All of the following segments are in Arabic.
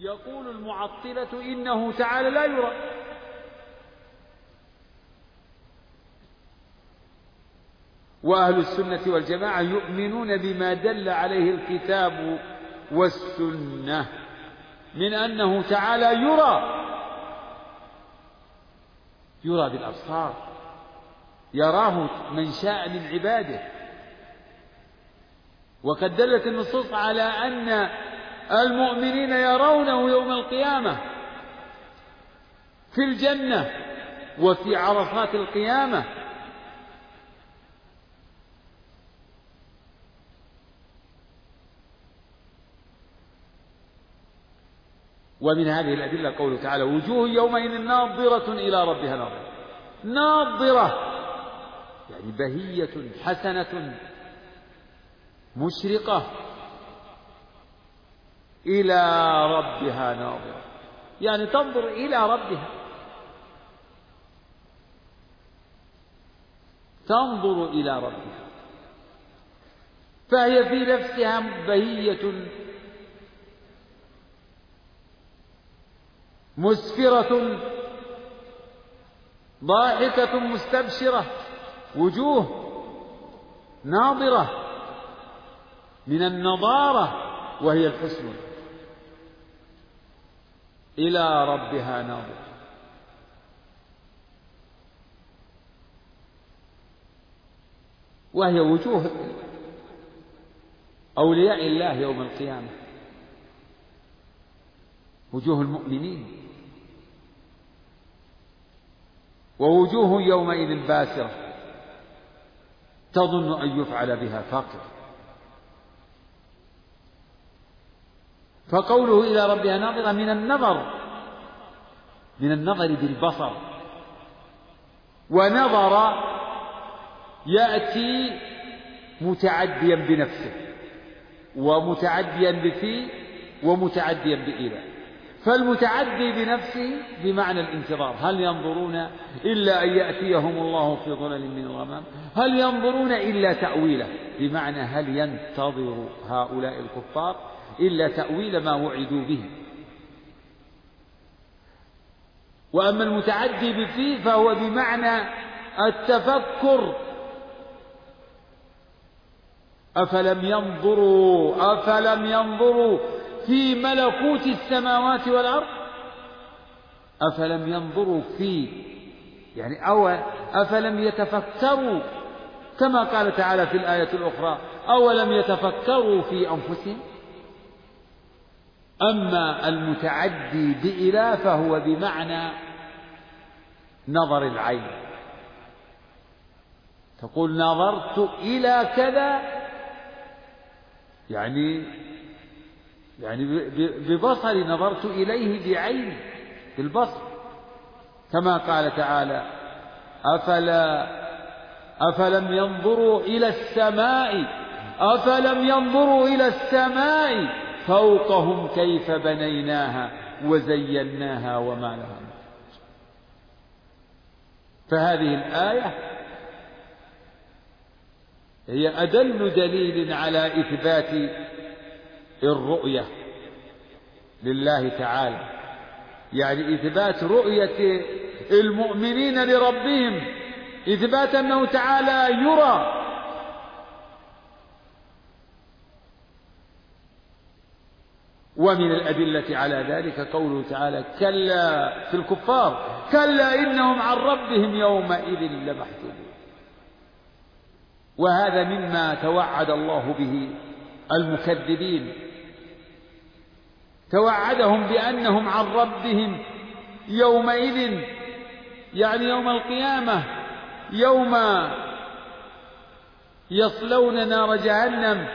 يقول المعطلة إنه تعالى لا يرى. وأهل السنة والجماعة يؤمنون بما دل عليه الكتاب والسنة من أنه تعالى يرى. يرى بالأبصار. يراه من شاء من عباده. وقد دلت النصوص على أن المؤمنين يرونه يوم القيامة في الجنة وفي عرصات القيامة. ومن هذه الأدلة قوله تعالى وجوه يومئذ ناظرة إلى ربها ناظرة. ناظرة يعني بهية حسنة مشرقة. إلى ربها ناظرة. يعني تنظر إلى ربها. تنظر إلى ربها. فهي في نفسها بهية مسفرة. ضاحكة مستبشرة. وجوه ناظرة. من النضارة وهي الحسن. إلى ربها ناظرة. وهي وجوه أولياء الله يوم القيامة. وجوه المؤمنين. ووجوه يومئذ باسرة. تظن أن يفعل بها فاقر. فقوله إلى ربها ناظرة من النظر من النظر بالبصر. ونظر يأتي متعديا بنفسه ومتعديا بفي ومتعديا بإله فالمتعدي بنفسه بمعنى الانتظار. هل ينظرون إلا أن يأتيهم الله في ظلل من الغمام؟ هل ينظرون إلا تأويله؟ بمعنى هل ينتظر هؤلاء الكفار إلا تأويل ما وعدوا به. وأما المتعدي بفي فهو بمعنى التفكر. أفلم ينظروا أفلم ينظروا في ملكوت السماوات والأرض؟ أفلم ينظروا في يعني أو أفلم يتفكروا كما قال تعالى في الآية الأخرى أولم يتفكروا في أنفسهم؟ أما المتعدي بإله فهو بمعنى نظر العين. تقول نظرت إلى كذا يعني يعني ببصري نظرت إليه بعيني بالبصر. كما قال تعالى أفلا أفلم ينظروا إلى السماء؟ أفلم ينظروا إلى السماء؟ فوقهم كيف بنيناها وزيناها وما لها فهذه الآية هي أدل دليل على إثبات الرؤية لله تعالى. يعني إثبات رؤية المؤمنين لربهم. إثبات أنه تعالى يرى ومن الأدلة على ذلك قوله تعالى كلا في الكفار كلا إنهم عن ربهم يومئذ لمحجوبون. وهذا مما توعد الله به المكذبين. توعدهم بأنهم عن ربهم يومئذ يعني يوم القيامة يوم يصلون نار جهنم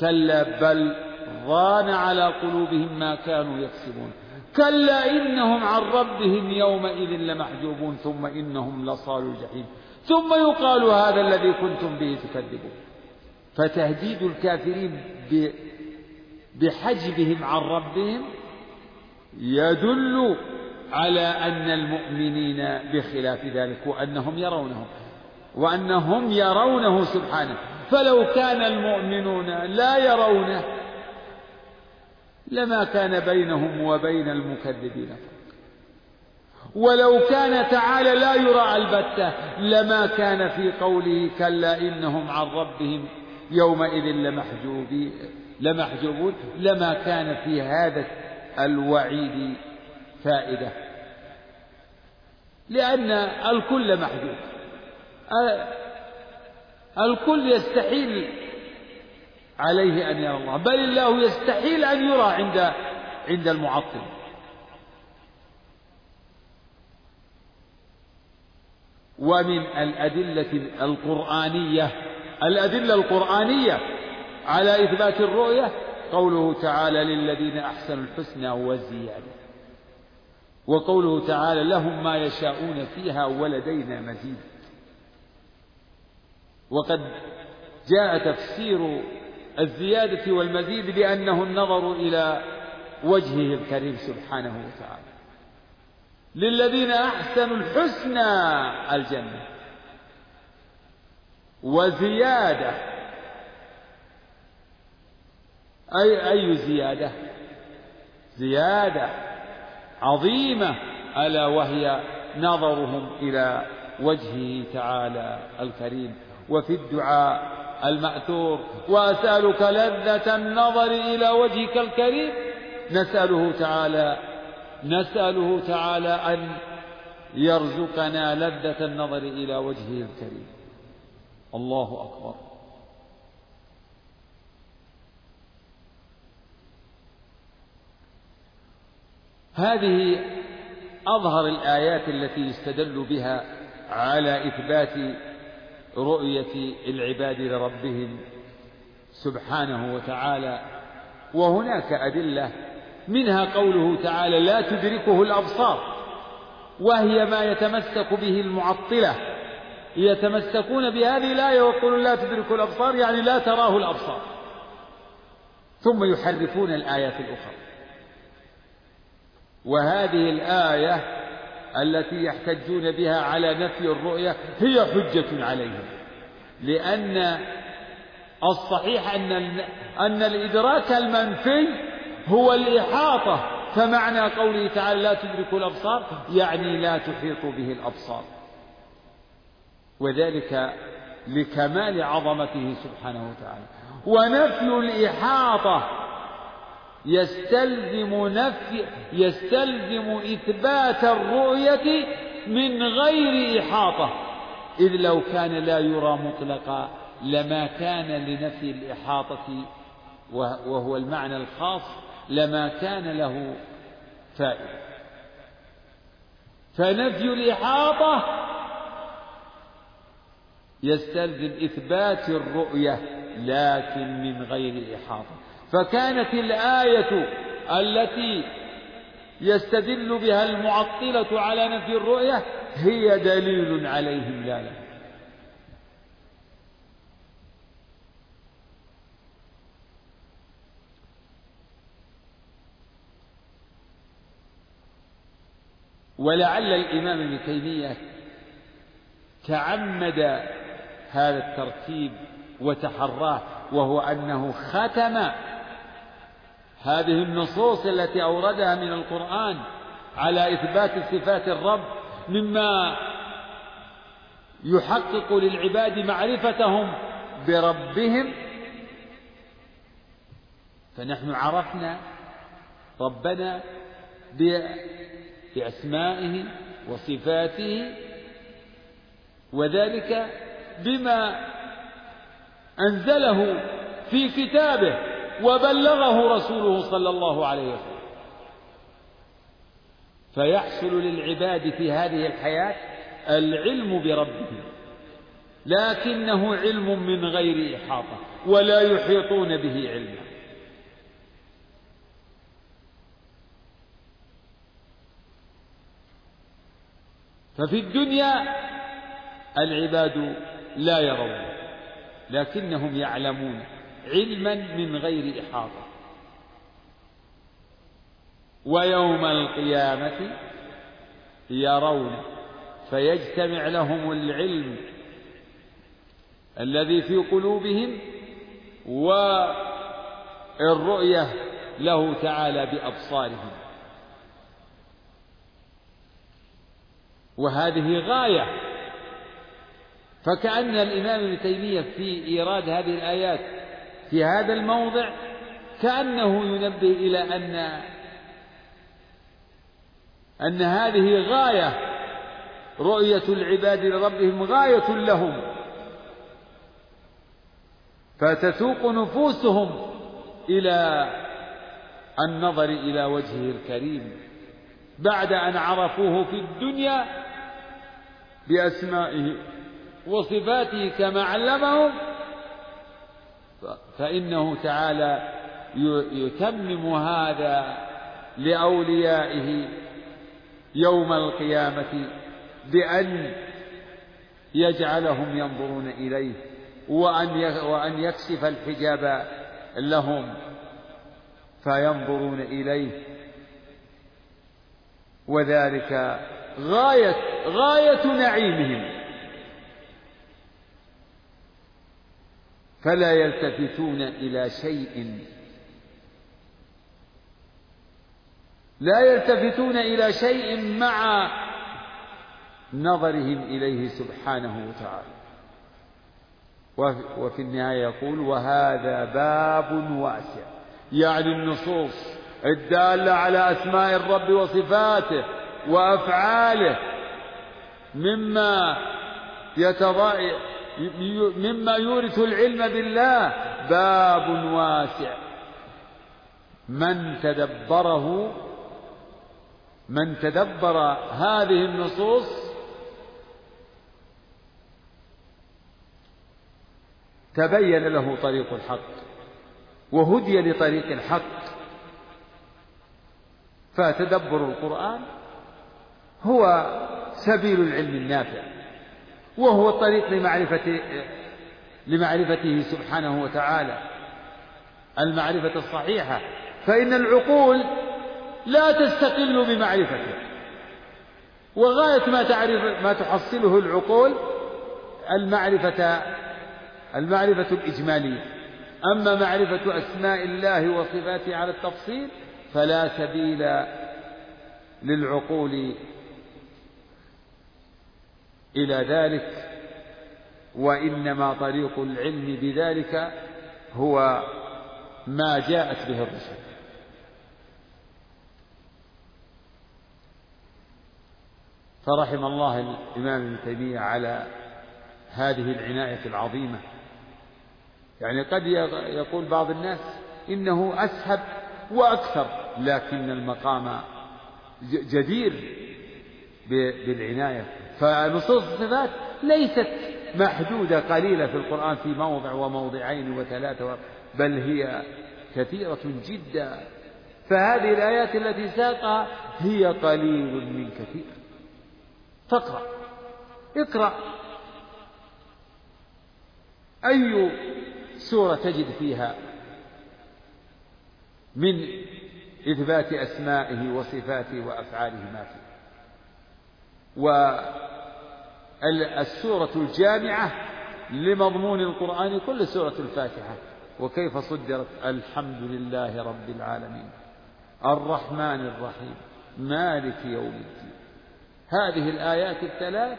كلا بل ضان على قلوبهم ما كانوا يكسبون. كلا إنهم عن ربهم يومئذ لمحجوبون ثم إنهم لصال الجحيم. ثم يقال هذا الذي كنتم به تكذبون. فتهديد الكافرين بحجبهم عن ربهم يدل على أن المؤمنين بخلاف ذلك وأنهم يرونه وأنهم يرونه سبحانه. فلو كان المؤمنون لا يرونه لما كان بينهم وبين المكذبين. ولو كان تعالى لا يرى البتة لما كان في قوله كلا إنهم عن ربهم يومئذ لمحجوبين لمحجوبون لما كان في هذا الوعيد فائدة. لأن الكل محجوب. الكل يستحيل عليه أن يرى الله بل الله يستحيل أن يرى عند عند المعطل. ومن الأدلة القرآنية الأدلة القرآنية على إثبات الرؤية قوله تعالى للذين أحسنوا الحسنى وزيادة. وقوله تعالى لهم ما يشاءون فيها ولدينا مزيد. وقد جاء تفسير الزيادة والمزيد بأنه النظر إلى وجهه الكريم سبحانه وتعالى. للذين أحسنوا الحسنى الجنة. وزيادة. أي أي زيادة؟ زيادة عظيمة ألا وهي نظرهم إلى وجهه تعالى الكريم. وفي الدعاء المأثور. وأسألك لذة النظر إلى وجهك الكريم. نسأله تعالى نسأله تعالى أن يرزقنا لذة النظر إلى وجهه الكريم. الله أكبر. هذه أظهر الآيات التي يستدل بها على إثبات رؤية العباد لربهم سبحانه وتعالى وهناك أدلة منها قوله تعالى لا تدركه الأبصار وهي ما يتمسك به المعطلة يتمسكون بهذه الآية ويقولون لا تدرك الأبصار يعني لا تراه الأبصار. ثم يحرفون الآيات الأخرى. وهذه الآية التي يحتجون بها على نفي الرؤية هي حجة عليهم. لأن الصحيح أن أن الإدراك المنفي هو الإحاطة فمعنى قوله تعالى لا تدرك الأبصار يعني لا تحيط به الأبصار. وذلك لكمال عظمته سبحانه وتعالى. ونفي الإحاطة يستلزم نفي يستلزم إثبات الرؤية من غير إحاطة. إذ لو كان لا يرى مطلقا لما كان لنفي الإحاطة وهو المعنى الخاص لما كان له فائدة فنفي الإحاطة يستلزم إثبات الرؤية لكن من غير إحاطة. فكانت الآية التي يستدل بها المعطلة على نفي الرؤية هي دليل عليهم لا لا. ولعل الإمام ابن تيمية تعمد هذا الترتيب وتحراه وهو أنه ختم هذه النصوص التي أوردها من القرآن على إثبات صفات الرب مما يحقق للعباد معرفتهم بربهم. فنحن عرفنا ربنا بأسمائه وصفاته وذلك بما أنزله في كتابه. وبلغه رسوله صلى الله عليه وسلم. فيحصل للعباد في هذه الحياة العلم بربهم لكنه علم من غير إحاطة ولا يحيطون به علما. ففي الدنيا العباد لا يرون لكنهم يعلمون. علما من غير إحاطة. ويوم القيامة يرون فيجتمع لهم العلم الذي في قلوبهم والرؤية له تعالى بأبصارهم. وهذه غاية. فكأن الإمام ابن تيمية في إيراد هذه الآيات في هذا الموضع كأنه ينبه إلى أن أن هذه غاية رؤية العباد لربهم غاية لهم. فتسوق نفوسهم إلى النظر إلى وجهه الكريم بعد أن عرفوه في الدنيا بأسمائه وصفاته كما علمهم. فإنه تعالى يتمم هذا لأوليائه يوم القيامة بأن يجعلهم ينظرون إليه وأن وأن يكشف الحجاب لهم فينظرون إليه. وذلك غاية غاية نعيمهم. فلا يلتفتون إلى شيء. لا يلتفتون إلى شيء مع نظرهم إليه سبحانه وتعالى. وفي النهاية يقول وهذا باب واسع. يعني النصوص الدالة على أسماء الرب وصفاته وأفعاله مما يتضاء مما يورث العلم بالله. باب واسع. من تدبره من تدبر هذه النصوص تبين له طريق الحق وهدي لطريق الحق. فتدبر القرآن هو سبيل العلم النافع. وهو الطريق لمعرفة لمعرفته سبحانه وتعالى. المعرفة الصحيحة. فإن العقول لا تستقل بمعرفته. وغاية ما تعرف ما تحصله العقول المعرفة المعرفة الإجمالية. أما معرفة أسماء الله وصفاته على التفصيل فلا سبيل للعقول إلى ذلك وإنما طريق العلم بذلك هو ما جاءت به الرسل. فرحم الله الإمام ابن تيمية على هذه العناية العظيمة. يعني قد يقول بعض الناس إنه أسهب وأكثر لكن المقام جدير بالعناية. فنصوص الصفات ليست محدودة قليلة في القرآن في موضع وموضعين وثلاثة بل هي كثيرة جدا. فهذه الآيات التي ساقها هي قليل من كثير. فاقرأ. اقرأ. أي سورة تجد فيها من إثبات أسمائه وصفاته وأفعاله ما فيه؟ والسورة الجامعة لمضمون القرآن كل سورة الفاتحة. وكيف صدرت؟ الحمد لله رب العالمين. الرحمن الرحيم. مالك يوم الدين. هذه الآيات الثلاث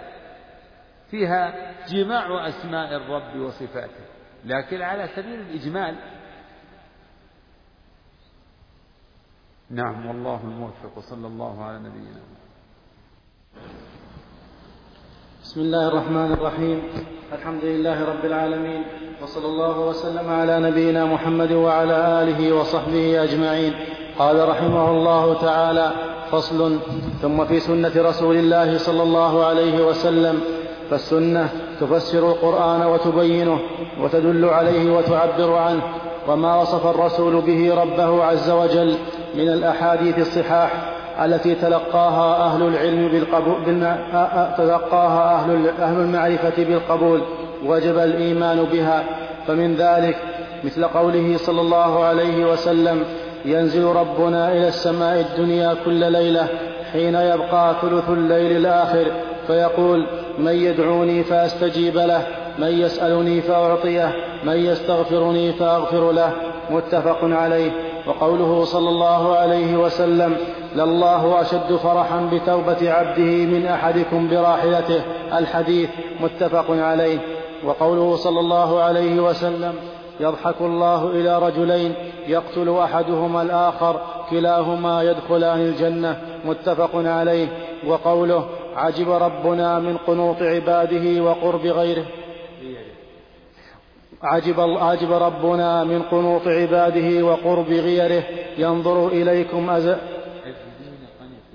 فيها جماع أسماء الرب وصفاته. لكن على سبيل الإجمال نعم والله الموفق وصلى الله على نبينا بسم الله الرحمن الرحيم. الحمد لله رب العالمين. وصلى الله وسلم على نبينا محمد وعلى آله وصحبه أجمعين. قال رحمه الله تعالى فصل. ثم في سنة رسول الله صلى الله عليه وسلم. فالسنة تفسر القرآن وتبينه وتدل عليه وتعبر عنه. وما وصف الرسول به ربه عز وجل من الأحاديث الصحاح التي تلقاها أهل العلم بالقبول تلقاها أهل أهل المعرفة بالقبول وجب الإيمان بها. فمن ذلك مثل قوله صلى الله عليه وسلم ينزل ربنا إلى السماء الدنيا كل ليلة حين يبقى ثلث الليل الآخر فيقول من يدعوني فأستجيب له من يسألني فأعطيه من يستغفرني فأغفر له. متفق عليه. وقوله صلى الله عليه وسلم لله أشد فرحا بتوبة عبده من أحدكم براحلته. الحديث متفق عليه. وقوله صلى الله عليه وسلم يضحك الله إلى رجلين يقتل أحدهما الآخر كلاهما يدخلان الجنة. متفق عليه. وقوله عجب ربنا من قنوط عباده وقرب غيره. عجب, عجب ربنا من قنوط عباده وقرب غيره. ينظر إليكم أز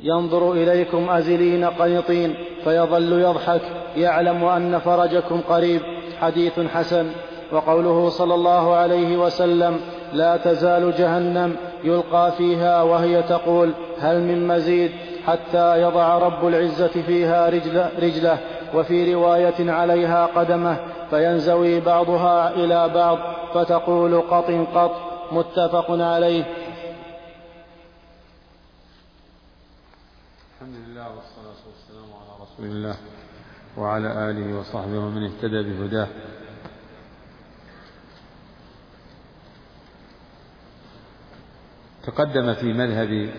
ينظر إليكم أزلين قنطين فيظل يضحك يعلم أن فرجكم قريب حديث حسن. وقوله صلى الله عليه وسلم لا تزال جهنم يلقى فيها وهي تقول هل من مزيد حتى يضع رب العزة فيها رجله, رجله. وفي رواية عليها قدمه فينزوي بعضها إلى بعض فتقول قط قط متفق عليه الحمد لله والصلاة والسلام على رسول الله وعلى آله وصحبه ومن اهتدى بهداه. تقدم في مذهب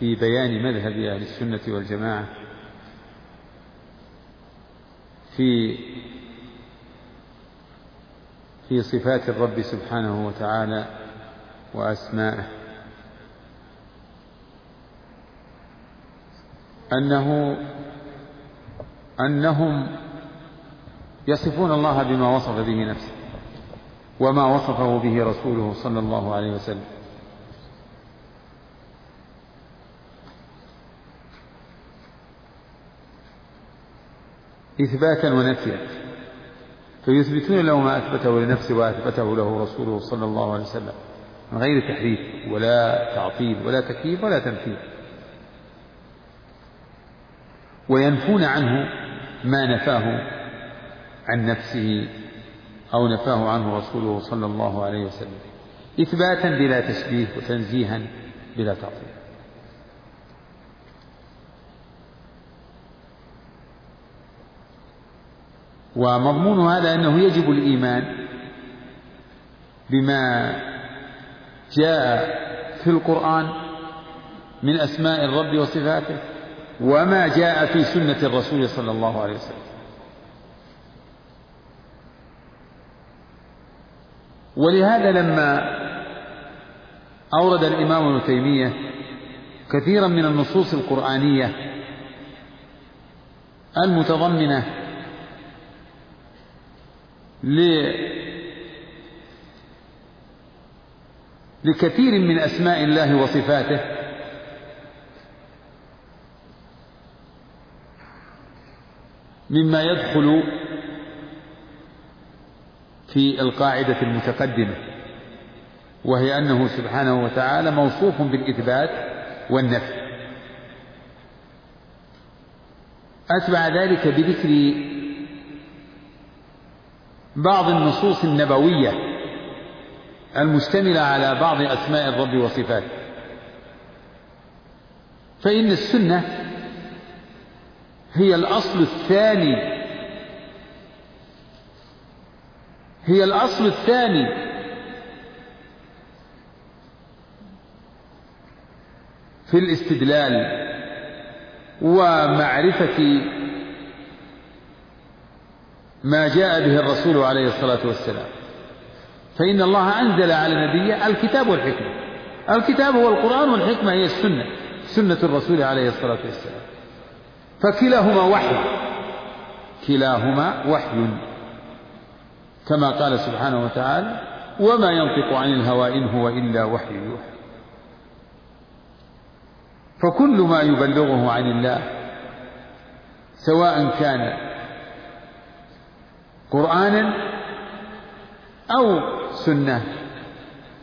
في بيان مذهب أهل السنة والجماعة في في صفات الرب سبحانه وتعالى وأسمائه. أنه أنهم يصفون الله بما وصف به نفسه وما وصفه به رسوله صلى الله عليه وسلم. إثباتا ونفيا فيثبتون له ما أثبته لنفسه وأثبته له رسوله صلى الله عليه وسلم من غير تحريف ولا تعطيل ولا تكييف ولا تمثيل وينفون عنه ما نفاه عن نفسه أو نفاه عنه رسوله صلى الله عليه وسلم إثباتا بلا تشبيه وتنزيها بلا تعطيل. ومضمون هذا أنه يجب الإيمان بما جاء في القرآن من أسماء الرب وصفاته. وما جاء في سنة الرسول صلى الله عليه وسلم. ولهذا لما أورد الإمام ابن تيمية كثيرا من النصوص القرآنية المتضمنة لكثير من أسماء الله وصفاته مما يدخل في القاعدة المتقدمة وهي أنه سبحانه وتعالى موصوف بالإثبات والنفي. أتبع ذلك بذكر بعض النصوص النبوية المشتملة على بعض أسماء الرب وصفاته. فإن السنة هي الأصل الثاني. هي الأصل الثاني. في الاستدلال ومعرفة ما جاء به الرسول عليه الصلاة والسلام. فإن الله أنزل على نبيه الكتاب والحكمة. الكتاب هو القرآن والحكمة هي السنة. سنة الرسول عليه الصلاة والسلام. فكلاهما وحي. كلاهما وحي. كما قال سبحانه وتعالى وما ينطق عن الهوى إن هو إلا وحي يوحى فكل ما يبلغه عن الله سواء كان قرآنا أو سنة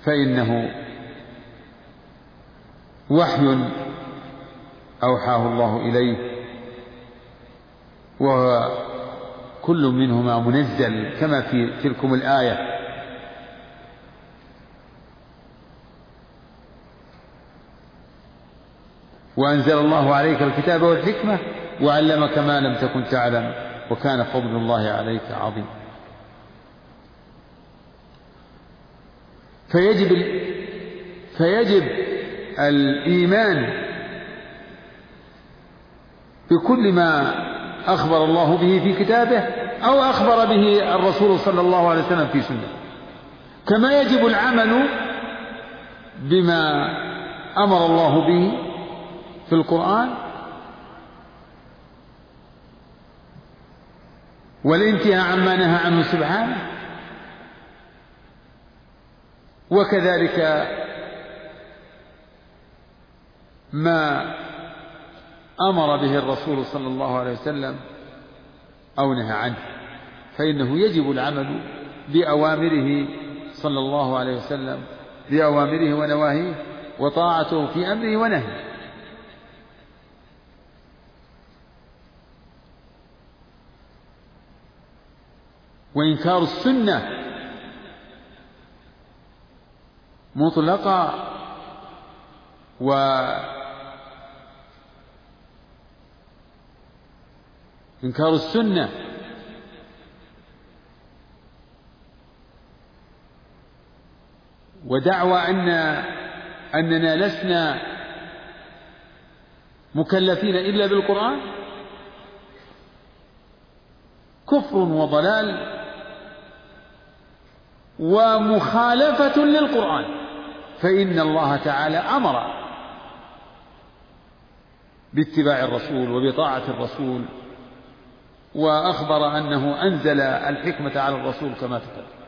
فإنه وحي أوحاه الله إليه. وهو كل منهما منزل كما في تلكم الآية. وأنزل الله عليك الكتاب والحكمة وعلمك ما لم تكن تعلم وكان فضل الله عليك عظيم. فيجب فيجب الإيمان بكل ما أخبر الله به في كتابه أو أخبر به الرسول صلى الله عليه وسلم في سنة. كما يجب العمل بما أمر الله به في القرآن والانتهاء عما نهى عنه سبحانه وكذلك ما أمر به الرسول صلى الله عليه وسلم أو نهى عنه فإنه يجب العمل بأوامره صلى الله عليه وسلم بأوامره ونواهيه وطاعته في أمره ونهيه. وإنكار السنة مطلقة و إنكار السنة. ودعوى أن أننا لسنا مكلفين إلا بالقرآن؟ كفر وضلال ومخالفة للقرآن. فإن الله تعالى أمر باتباع الرسول وبطاعة الرسول وأخبر أنه أنزل الحكمة على الرسول كما تقدم.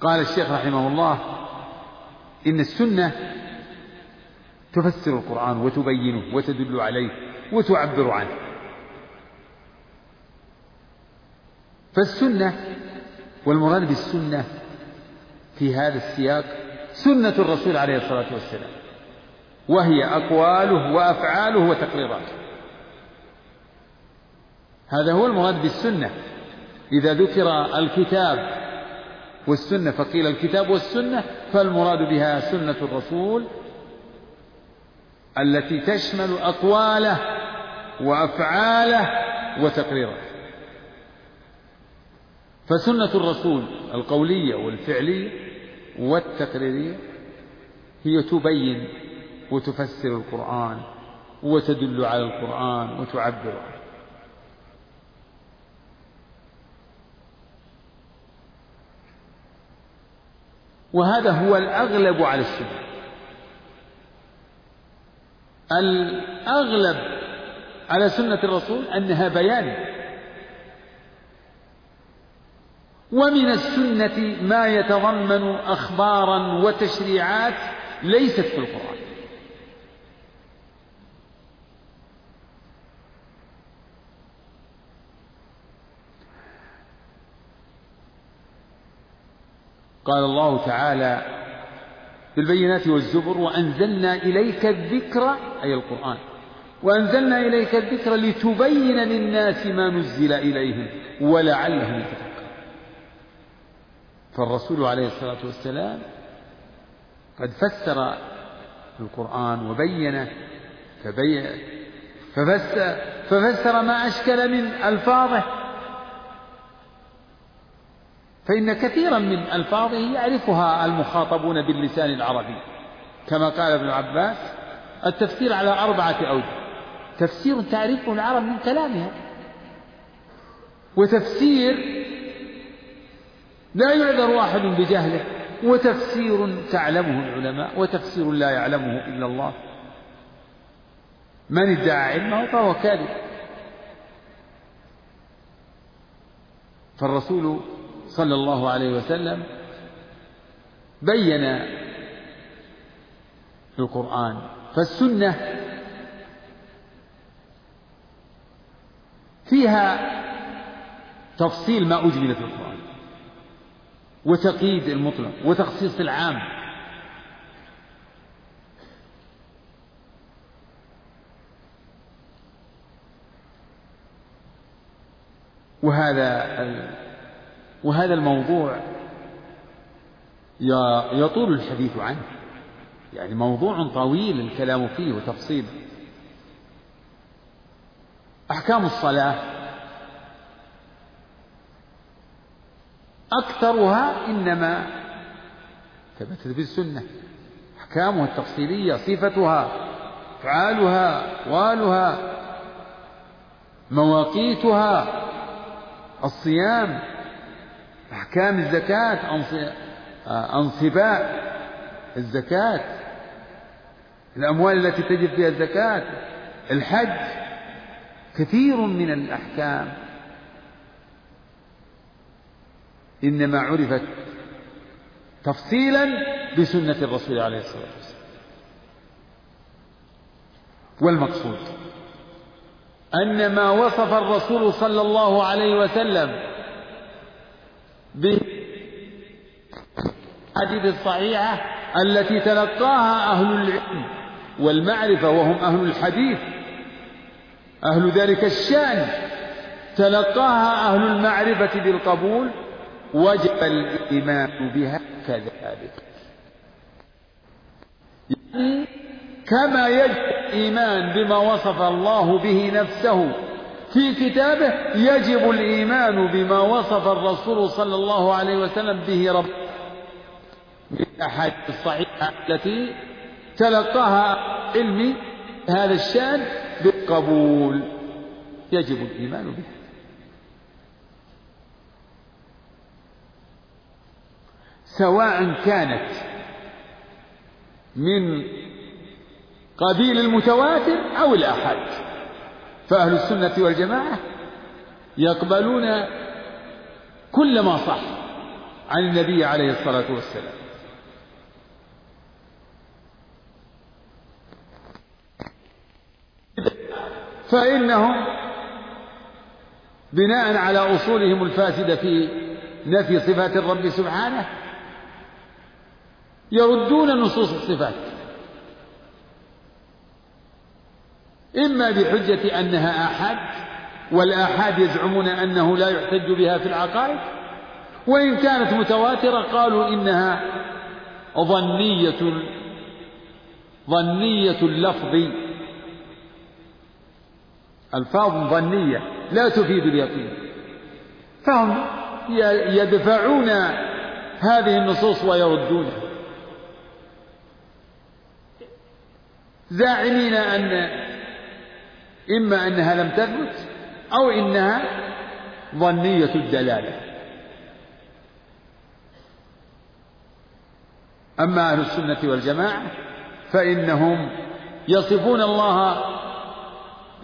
قال الشيخ رحمه الله إن السنة تفسر القرآن وتبينه وتدل عليه وتعبر عنه. فالسنة والمراد بالسنة في هذا السياق سنة الرسول عليه الصلاة والسلام. وهي أقواله وأفعاله وتقريراته. هذا هو المراد بالسنة. إذا ذكر الكتاب والسنة فقيل الكتاب والسنة فالمراد بها سنة الرسول التي تشمل أقواله وأفعاله وتقريراته. فسنة الرسول القولية والفعلية والتقريرية هي تبين وتفسر القرآن وتدل على القرآن وتعبر عنه. وهذا هو الأغلب على السنة. الأغلب على سنة الرسول أنها بيان. ومن السنة ما يتضمن أخبارا وتشريعات ليست في القرآن. قال الله تعالى في البينات والزبر وأنزلنا إليك الذكر أي القرآن وأنزلنا إليك الذكر لتبين للناس ما نزل إليهم ولعلهم يتفكرون. فالرسول عليه الصلاة والسلام قد فسر القرآن وبينه فبين ففسر, ففسر ما أشكل من ألفاظه. فإن كثيرا من ألفاظه يعرفها المخاطبون باللسان العربي. كما قال ابن عباس التفسير على أربعة أوجه. تفسير تعرفه العرب من كلامها وتفسير لا يعذر واحد بجهله. وتفسير تعلمه العلماء. وتفسير لا يعلمه إلا الله. من ادعى علمه فهو كاذب. فالرسول صلى الله عليه وسلم بين القرآن فالسنة فيها تفصيل ما أجمل في القرآن وتقييد المطلق وتخصيص العام وهذا وهذا الموضوع يطول الحديث عنه. يعني موضوع طويل الكلام فيه وتفصيله أحكام الصلاة أكثرها إنما ثبتت في السنة أحكامها التفصيلية صفتها أفعالها أقوالها مواقيتها الصيام. أحكام الزكاة أنصباء الزكاة الأموال التي تجب فيها الزكاة الحج كثير من الأحكام. إنما عرفت تفصيلا بسنة الرسول عليه الصلاة والسلام. والمقصود أن ما وصف الرسول صلى الله عليه وسلم بالحديث الصحيحة التي تلقاها أهل العلم والمعرفة وهم أهل الحديث. أهل ذلك الشأن. تلقاها أهل المعرفة بالقبول. وجب الإيمان بها كذلك. يعني كما يجب الإيمان بما وصف الله به نفسه. في كتابه يجب الإيمان بما وصف الرسول صلى الله عليه وسلم به رب. الأحاديث الصحيحة التي تلقاها علمي هذا الشأن بالقبول. يجب الإيمان به سواء كانت من قبيل المتواتر أو الآحاد. فأهل السنة والجماعة يقبلون كل ما صح عن النبي عليه الصلاة والسلام. فإنهم بناء على أصولهم الفاسدة في نفي صفات الرب سبحانه يردون نصوص الصفات. إما بحجة أنها آحاد والآحاد يزعمون أنه لا يحتج بها في العقائد وإن كانت متواترة قالوا إنها ظنية ظنية اللفظ. ألفاظ ظنية لا تفيد اليقين. فهم يدفعون هذه النصوص ويردونها. زاعمين أن إما أنها لم تثبت أو إنها ظنية الدلالة. أما أهل السنة والجماعة فإنهم يصفون الله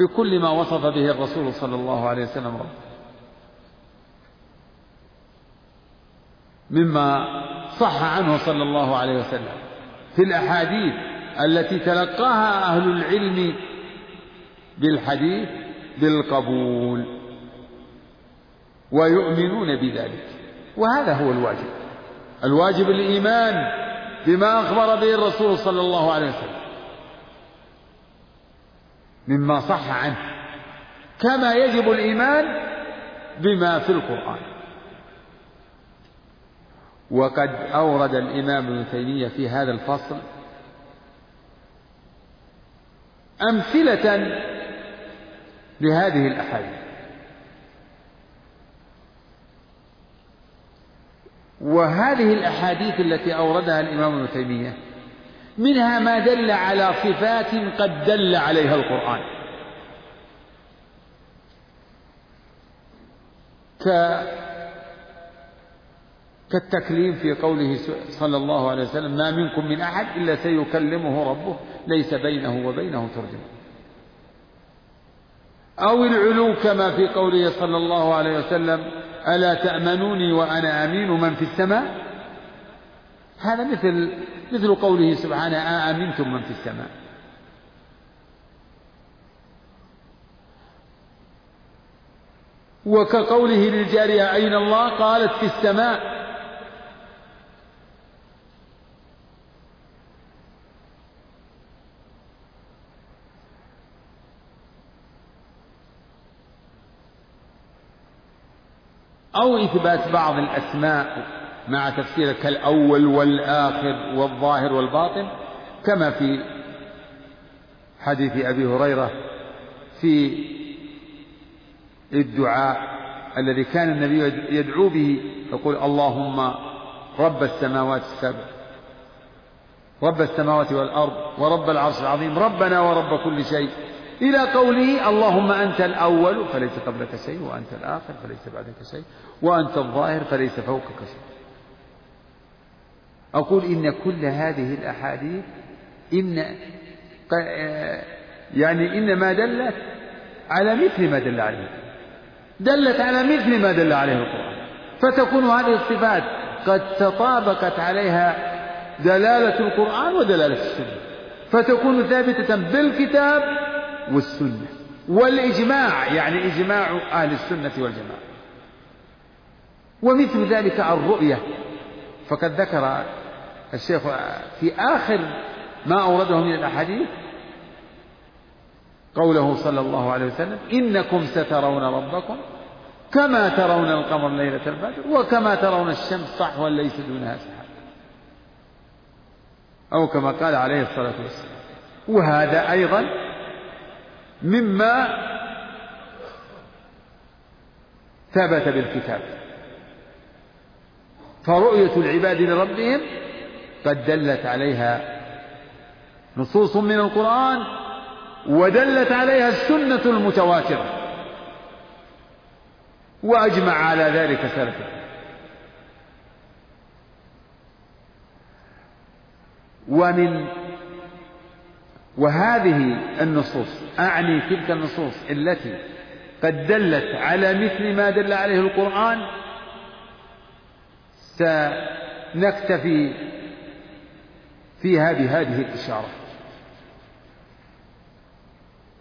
بكل ما وصف به الرسول صلى الله عليه وسلم. مما صح عنه صلى الله عليه وسلم في الأحاديث التي تلقاها أهل العلم بالحديث بالقبول. ويؤمنون بذلك. وهذا هو الواجب. الواجب الإيمان بما أخبر به الرسول صلى الله عليه وسلم. مما صح عنه. كما يجب الإيمان بما في القرآن. وقد أورد الإمام ابن تيمية في هذا الفصل أمثلة لهذه الأحاديث. وهذه الأحاديث التي أوردها الإمام ابن تيمية منها ما دل على صفات قد دل عليها القرآن. كالتكليم في قوله صلى الله عليه وسلم ما منكم من أحد إلا سيكلمه ربه ليس بينه وبينه ترجمان أو العلو كما في قوله صلى الله عليه وسلم ألا تأمنوني وأنا أمين من في السماء؟ هذا مثل مثل قوله سبحانه أأمنتم من في السماء. وكقوله للجارية أين الله؟ قالت في السماء. أو إثبات بعض الأسماء مع تفسير كالأول والآخر والظاهر والباطن كما في حديث أبي هريرة في الدعاء الذي كان النبي يدعو به يقول اللهم رب السماوات السبع رب السماوات والأرض ورب العرش العظيم ربنا ورب كل شيء. إلى قوله اللهم أنت الأول فليس قبلك شيء وأنت الآخر فليس بعدك شيء وأنت الظاهر فليس فوقك شيء. أقول إن كل هذه الأحاديث إن يعني إنما دلت على مثل ما دل عليه. دلت على مثل ما دل عليه القرآن. فتكون هذه الصفات قد تطابقت عليها دلالة القرآن ودلالة السنة. فتكون ثابتة بالكتاب والسنة. والإجماع يعني إجماع أهل السنة والجماعة. ومثل ذلك الرؤية. فقد ذكر الشيخ في آخر ما أورده من الأحاديث قوله صلى الله عليه وسلم إنكم سترون ربكم كما ترون القمر ليلة البدر وكما ترون الشمس صحوا ليس دونها سحاب. أو كما قال عليه الصلاة والسلام. وهذا أيضا مما ثبت بالكتاب. فرؤية العباد لربهم قد دلت عليها نصوص من القرآن ودلت عليها السنة المتواترة. وأجمع على ذلك سلفه ومن وهذه النصوص أعني تلك النصوص التي قد دلت على مثل ما دل عليه القرآن سنكتفي فيها بهذه الإشارة.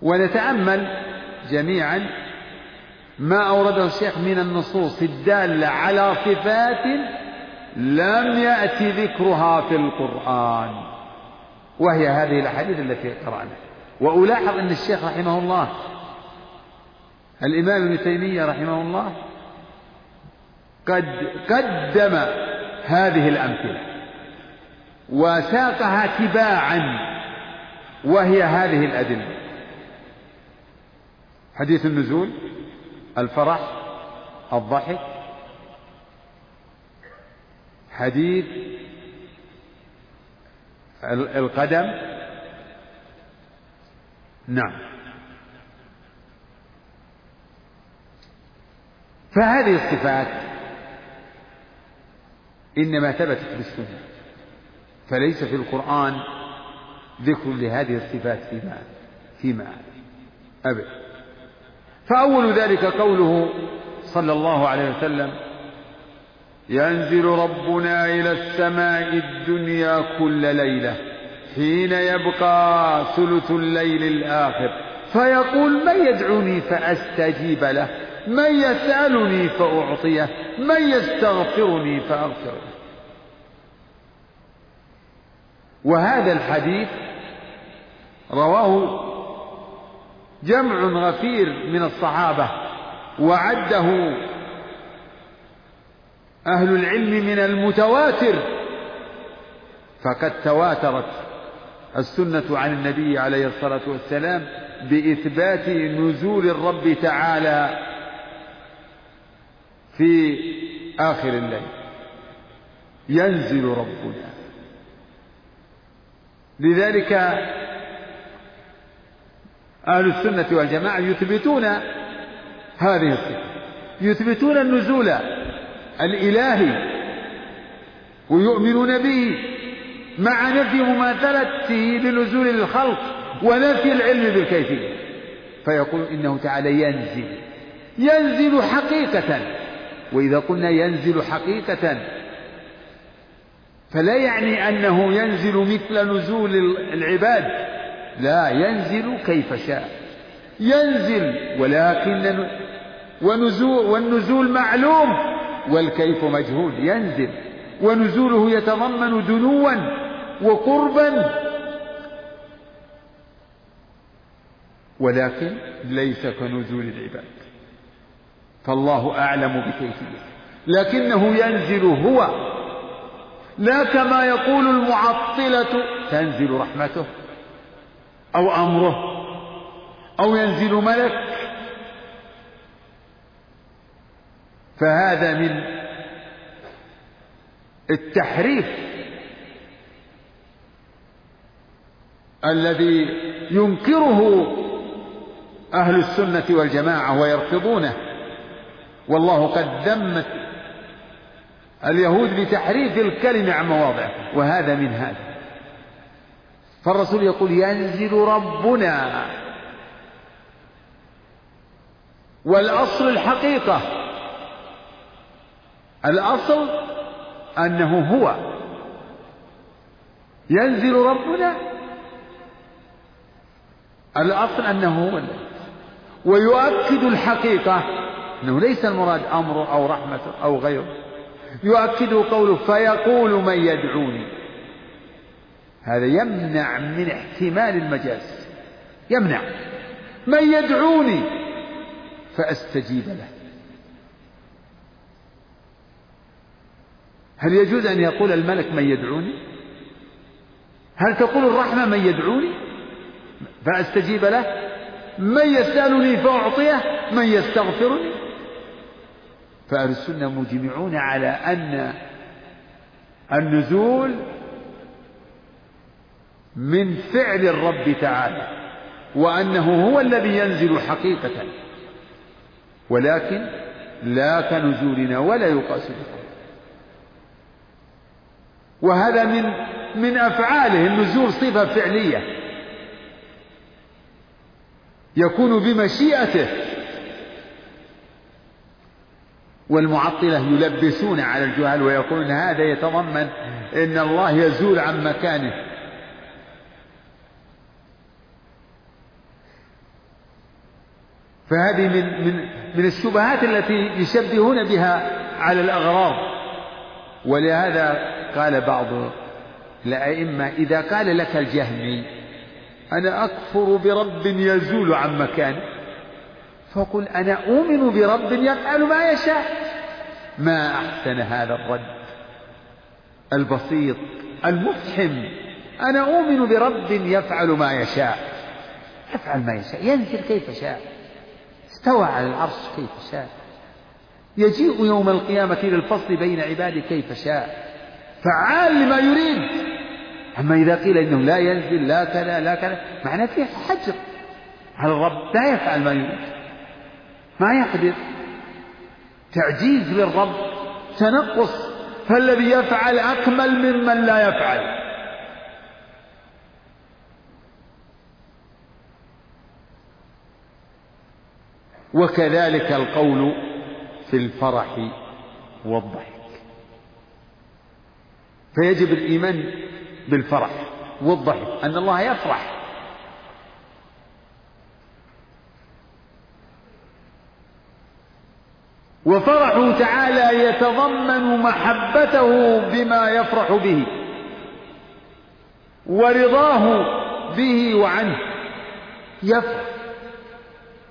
ونتأمل جميعا ما أورده الشيخ من النصوص الدالة على صفات لم يأتي ذكرها في القرآن. وهي هذه الأحاديث التي قرأنا وألاحظ أن الشيخ رحمه الله الإمام ابن تيمية رحمه الله قد قدم هذه الأمثلة وساقها تباعا وهي هذه الأدلة. حديث النزول الفرح الضحك حديث القدم. نعم. فهذه الصفات إنما ثبتت بالسنة فليس في القرآن ذكر لهذه الصفات فيما فيما أبدا فأول ذلك قوله صلى الله عليه وسلم ينزل ربنا إلى السماء الدنيا كل ليلة حين يبقى ثلث الليل الآخر. فيقول من يدعوني فأستجيب له من يسألني فأعطيه من يستغفرني فأغفر له وهذا الحديث رواه جمع غفير من الصحابة وعده أهل العلم من المتواتر. فقد تواترت السنة عن النبي عليه الصلاة والسلام بإثبات نزول الرب تعالى في آخر الليل. ينزل ربنا. لذلك أهل السنة والجماعة يثبتون هذه الصفة. يثبتون النزول الإلهي ويؤمنون به مع نفي مماثلته لنزول الخلق ونفي العلم بالكيفية. فيقول إنه تعالى ينزل ينزل حقيقة وإذا قلنا ينزل حقيقة فلا يعني أنه ينزل مثل نزول العباد لا ينزل كيف شاء ينزل ولكن ونزول والنزول معلوم. والكيف مجهول ينزل. ونزوله يتضمن دنوا وقربا. ولكن ليس كنزول العباد. فالله أعلم بكيفيته. لكنه ينزل هو. لا كما يقول المعطلة تنزل رحمته. أو أمره. أو ينزل ملك. فهذا من التحريف الذي ينكره أهل السنة والجماعة ويرفضونه. والله قد ذمت اليهود بتحريف الكلمة عن مواضعه وهذا من هذا. فالرسول يقول ينزل ربنا. والأصل الحقيقة الأصل أنه هو. ينزل ربنا. الأصل أنه هو. ويؤكد الحقيقة. أنه ليس المراد أمر أو رحمة أو غيره. يؤكد قوله فيقول من يدعوني. هذا يمنع من احتمال المجاز. يمنع. من يدعوني فأستجيب له. هل يجوز أن يقول الملك من يدعوني؟ هل تقول الرحمة من يدعوني؟ فأستجيب له من يسألني فأعطيه من يستغفرني؟ فأهل السنة مجمعون على أن النزول من فعل الرب تعالى وأنه هو الذي ينزل حقيقة ولكن لا كنزولنا ولا يقاس بكم وهذا من من أفعاله النزول صفة فعلية. يكون بمشيئته. والمعطلة يلبسون على الجهال ويقولون هذا يتضمن أن الله يزول عن مكانه. فهذه من من من الشبهات التي يشبهون بها على الأغراض. ولهذا قال بعض الأئمة إذا قال لك الجهمي أنا أكفر برب يزول عن مكانه فقل أنا أؤمن برب يفعل ما يشاء. ما أحسن هذا الرد؟ البسيط المفحم أنا أؤمن برب يفعل ما يشاء. يفعل ما يشاء ينزل كيف شاء استوى على العرش كيف شاء يجيء يوم القيامة للفصل بين عباده كيف شاء. فعال لما يريد. أما إذا قيل إنه لا ينزل لا كذا لا كذا معناه فيه حجر. على الرب لا يفعل ما يريد؟ ما يقدر. تعجيز للرب تنقص. فالذي يفعل أكمل ممن لا يفعل. وكذلك القول في الفرح والضحك. فيجب الإيمان بالفرح والضحك أن الله يفرح. وفرحه تعالى يتضمن محبته بما يفرح به ورضاه به وعنه. يفرح.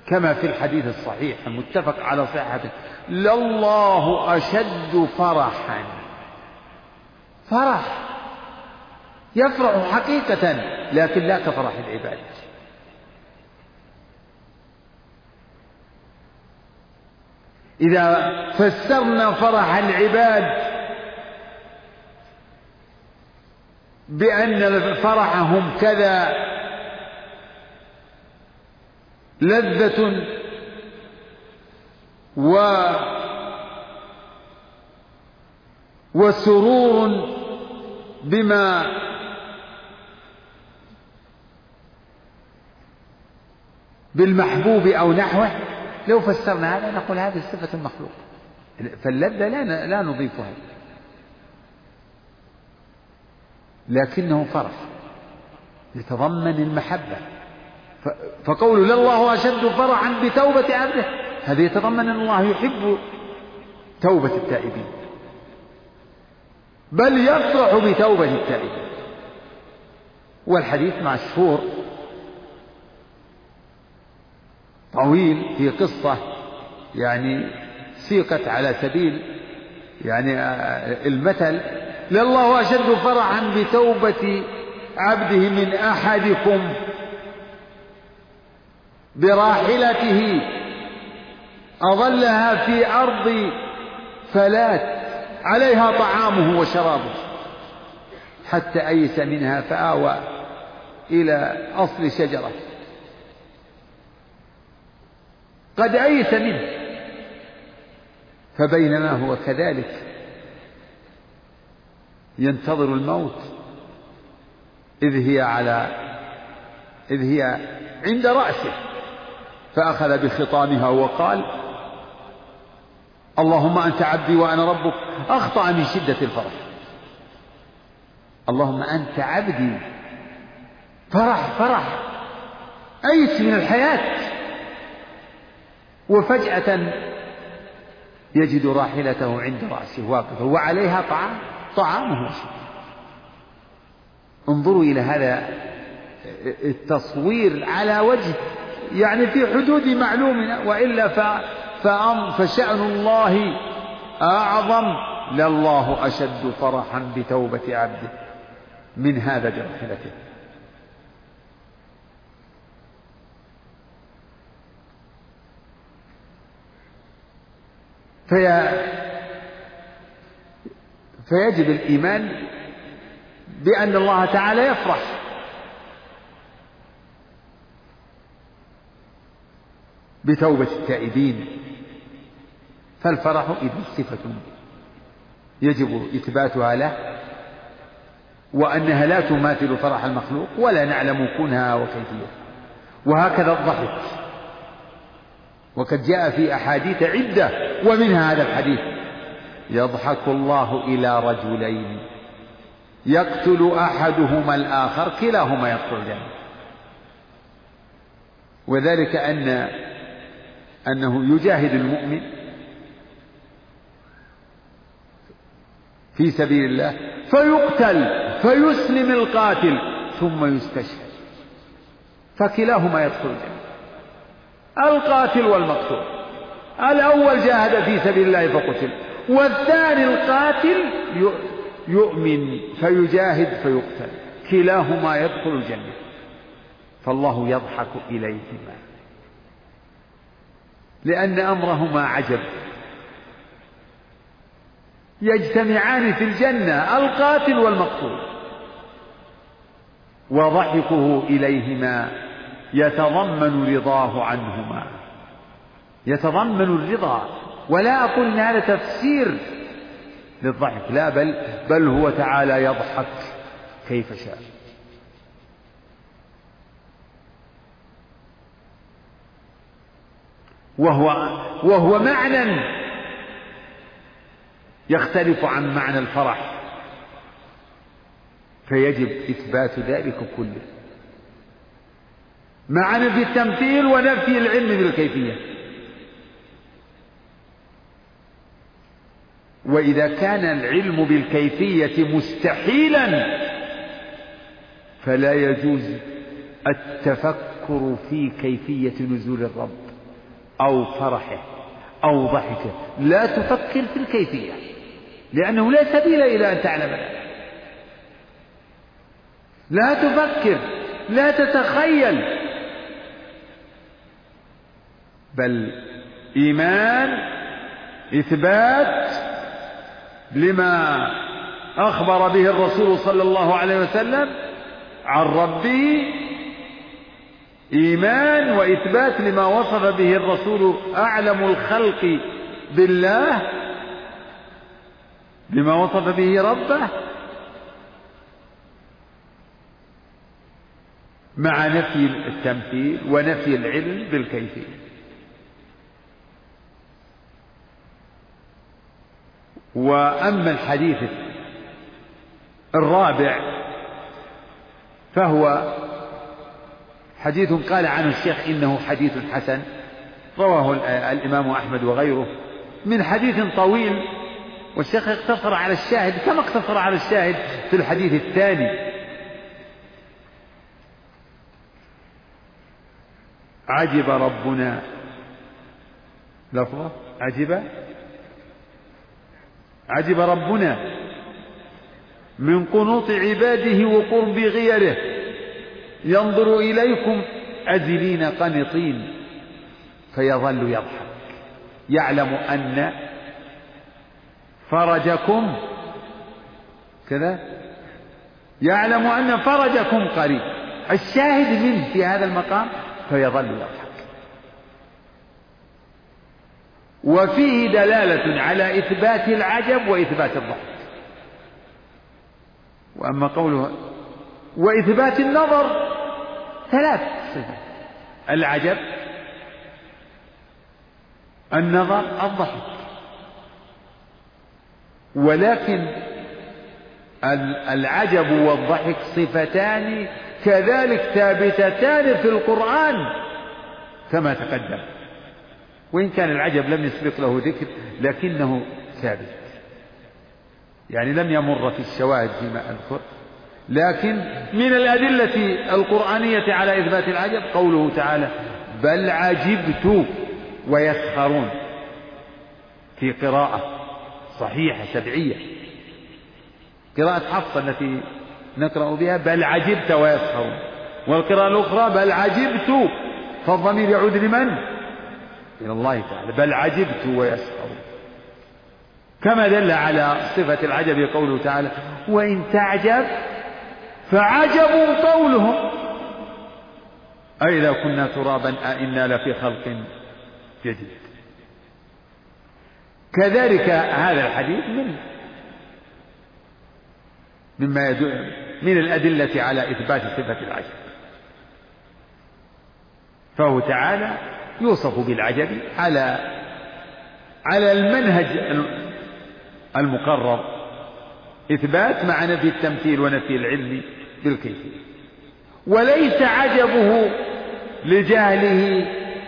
كما في الحديث الصحيح المتفق على صحته. لله أشد فرحا. فرح. يفرح حقيقة لكن لا كفرح العباد. إذا فسرنا فرح العباد بأن فرحهم كذا لذة و وسرور بما بالمحبوب أو نحوه. لو فسرنا هذا نقول هذه صفة المخلوق. فاللذة لا لا نضيفها. لكنه فرح يتضمن المحبة. فقول لله أشد فرحا بتوبة عبده. هذا يتضمن أن الله يحب توبة التائبين. بل يفرح بتوبة التائبين. والحديث مشهور. طويل في قصة يعني سيقت على سبيل يعني المثل لله أشد فرحا بتوبة عبده من أحدكم. براحلته أظلها في أرض فلات عليها طعامه وشرابه حتى أيس منها فآوى إلى أصل شجرة. قد أيس منه فبينما هو كذلك ينتظر الموت إذ هي على إذ هي عند رأسه. فأخذ بخطامها وقال اللهم أنت عبدي وأنا ربك. أخطأ من شدة الفرح. اللهم أنت عبدي. فرح فرح. أيس من الحياة. وفجأة يجد راحلته عند رأسه واقفة وعليها طعام طعامه انظروا إلى هذا التصوير على وجه يعني في حدود معلومنا وإلا فشأن الله أعظم. لله أشد فرحا بتوبة عبده من هذا براحلته في فيجب الإيمان بأن الله تعالى يفرح. بتوبة التائبين. فالفرح إذا صفة. يجب إثباتها له وأنها لا تماثل فرح المخلوق ولا نعلم كونها وكيفية وهكذا الضحك. وقد جاء في أحاديث عدة ومنها هذا الحديث يضحك الله إلى رجلين. يقتل أحدهما الآخر كلاهما يدخل الجنة وذلك أن أنه يجاهد المؤمن في سبيل الله فيقتل فيسلم القاتل ثم يستشهد. فكلاهما يدخل الجنة. القاتل والمقتول. الأول جاهد في سبيل الله فقتل. والثاني القاتل يؤمن فيجاهد فيقتل. كلاهما يدخل الجنة. فالله يضحك إليهما. لأن أمرهما عجب. يجتمعان في الجنة القاتل والمقتول. وضحكه إليهما يتضمن رضاه عنهما. يتضمن الرضا. ولا أقول إن هذا تفسير للضحك لا بل بل هو تعالى يضحك كيف شاء. وهو وهو معنى يختلف عن معنى الفرح. فيجب إثبات ذلك كله. مع نفي التمثيل ونفي العلم بالكيفية. وإذا كان العلم بالكيفية مستحيلا فلا يجوز التفكر في كيفية نزول الرب. أو فرحه أو ضحكه. لا تفكر في الكيفية لأنه لا سبيل إلى أن تعلم ذلك. لا تفكر لا تتخيل. بل إيمان إثبات لما أخبر به الرسول صلى الله عليه وسلم عن ربه إيمان وإثبات لما وصف به الرسول أعلم الخلق بالله بما وصف به ربه مع نفي التمثيل ونفي العلم بالكيفية. وأما الحديث الرابع فهو حديث قال عنه الشيخ إنه حديث حسن رواه الإمام أحمد وغيره. من حديث طويل والشيخ اقتصر على الشاهد كما اقتصر على الشاهد في الحديث الثاني. عجب ربنا. لفظة؟ عجب؟ عجب ربنا من قنوط عباده وقرب غيره. ينظر إليكم أزلين قنطين فيظل يضحك. يعلم أن فرجكم كذا. يعلم أن فرجكم قريب. الشاهد منه في هذا المقام فيظل يضحك. وفيه دلالة على إثبات العجب وإثبات الضحك وأما قوله وإثبات النظر ثلاث. صفات العجب النظر الضحك. ولكن العجب والضحك صفتان كذلك ثابتتان في القرآن كما تقدم. وإن كان العجب لم يسبق له ذكر لكنه ثابت. يعني لم يمر في الشواهد فيما أذكر. لكن من الأدلة القرآنية على إثبات العجب قوله تعالى بل عجبت ويسخرون في قراءة صحيحة سبعية. قراءة حفصة التي نقرأ بها بل عجبت ويسخرون. والقراءة الأخرى بل عجبت فالضمير يعود لمن؟ إلى الله تعالى. بل عجبت ويسخرون. كما دل على صفة العجب قوله تعالى وإن تعجب فعجب قولهم. أئذا كنا ترابا أئنا لفي خلق جديد. كذلك هذا الحديث من مما يدل من الأدلة على إثبات صفة العجب. فهو تعالى يوصف بالعجب على على المنهج المقرر. إثبات مع نفي التمثيل ونفي العلم. بالكيفية وليس عجبه لجهله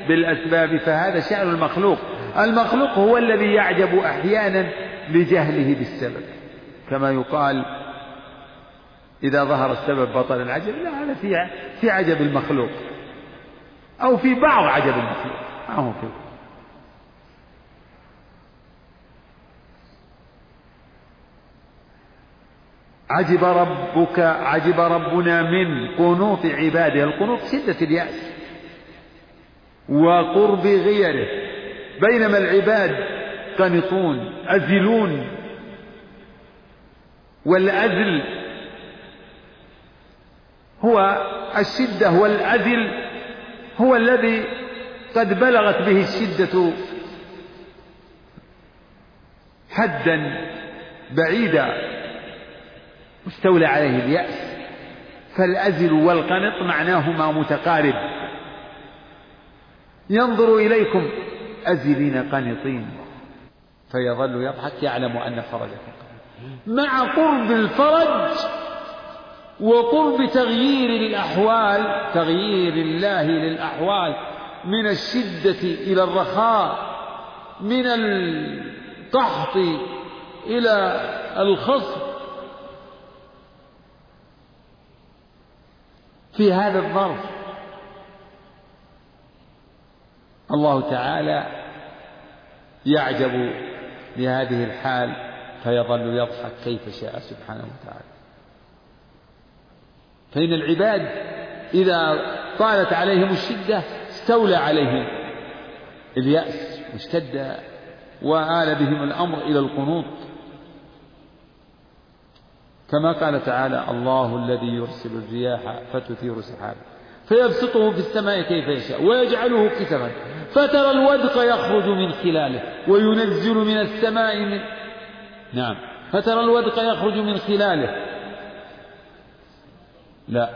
بالأسباب فهذا شأن المخلوق. المخلوق هو الذي يعجب أحيانا لجهله بالسبب. كما يقال إذا ظهر السبب بطل العجب لا هذا في في عجب المخلوق. أو في بعض عجب المخلوق. ما هو في عجب ربك عجب ربنا من قنوط عباده. القنوط شدة اليأس. وقرب غيره. بينما العباد قنطون أزلون. والأذل هو الشدة والأذل هو الذي قد بلغت به الشدة حدا بعيدا. استولى عليه اليأس. فالأزل والقنط معناهما متقارب. ينظر إليكم أزلين قنطين. فيظل يضحك يعلم أن فرجكم. مع قرب الفرج وقرب تغيير الأحوال تغيير الله للأحوال من الشدة إلى الرخاء من القحط إلى الخصب في هذا الظرف. الله تعالى يعجب لهذه الحال فيظل يضحك كيف شاء سبحانه وتعالى. فإن العباد إذا طالت عليهم الشدة استولى عليهم اليأس واشتد وآل بهم الأمر إلى القنوط. كما قال تعالى الله الذي يرسل الرياح فتثير سحابا. فيبسطه في السماء كيف يشاء ويجعله كسفا. فترى الودق يخرج من خلاله وينزل من السماء من نعم. فترى الودق يخرج من خلاله. لا.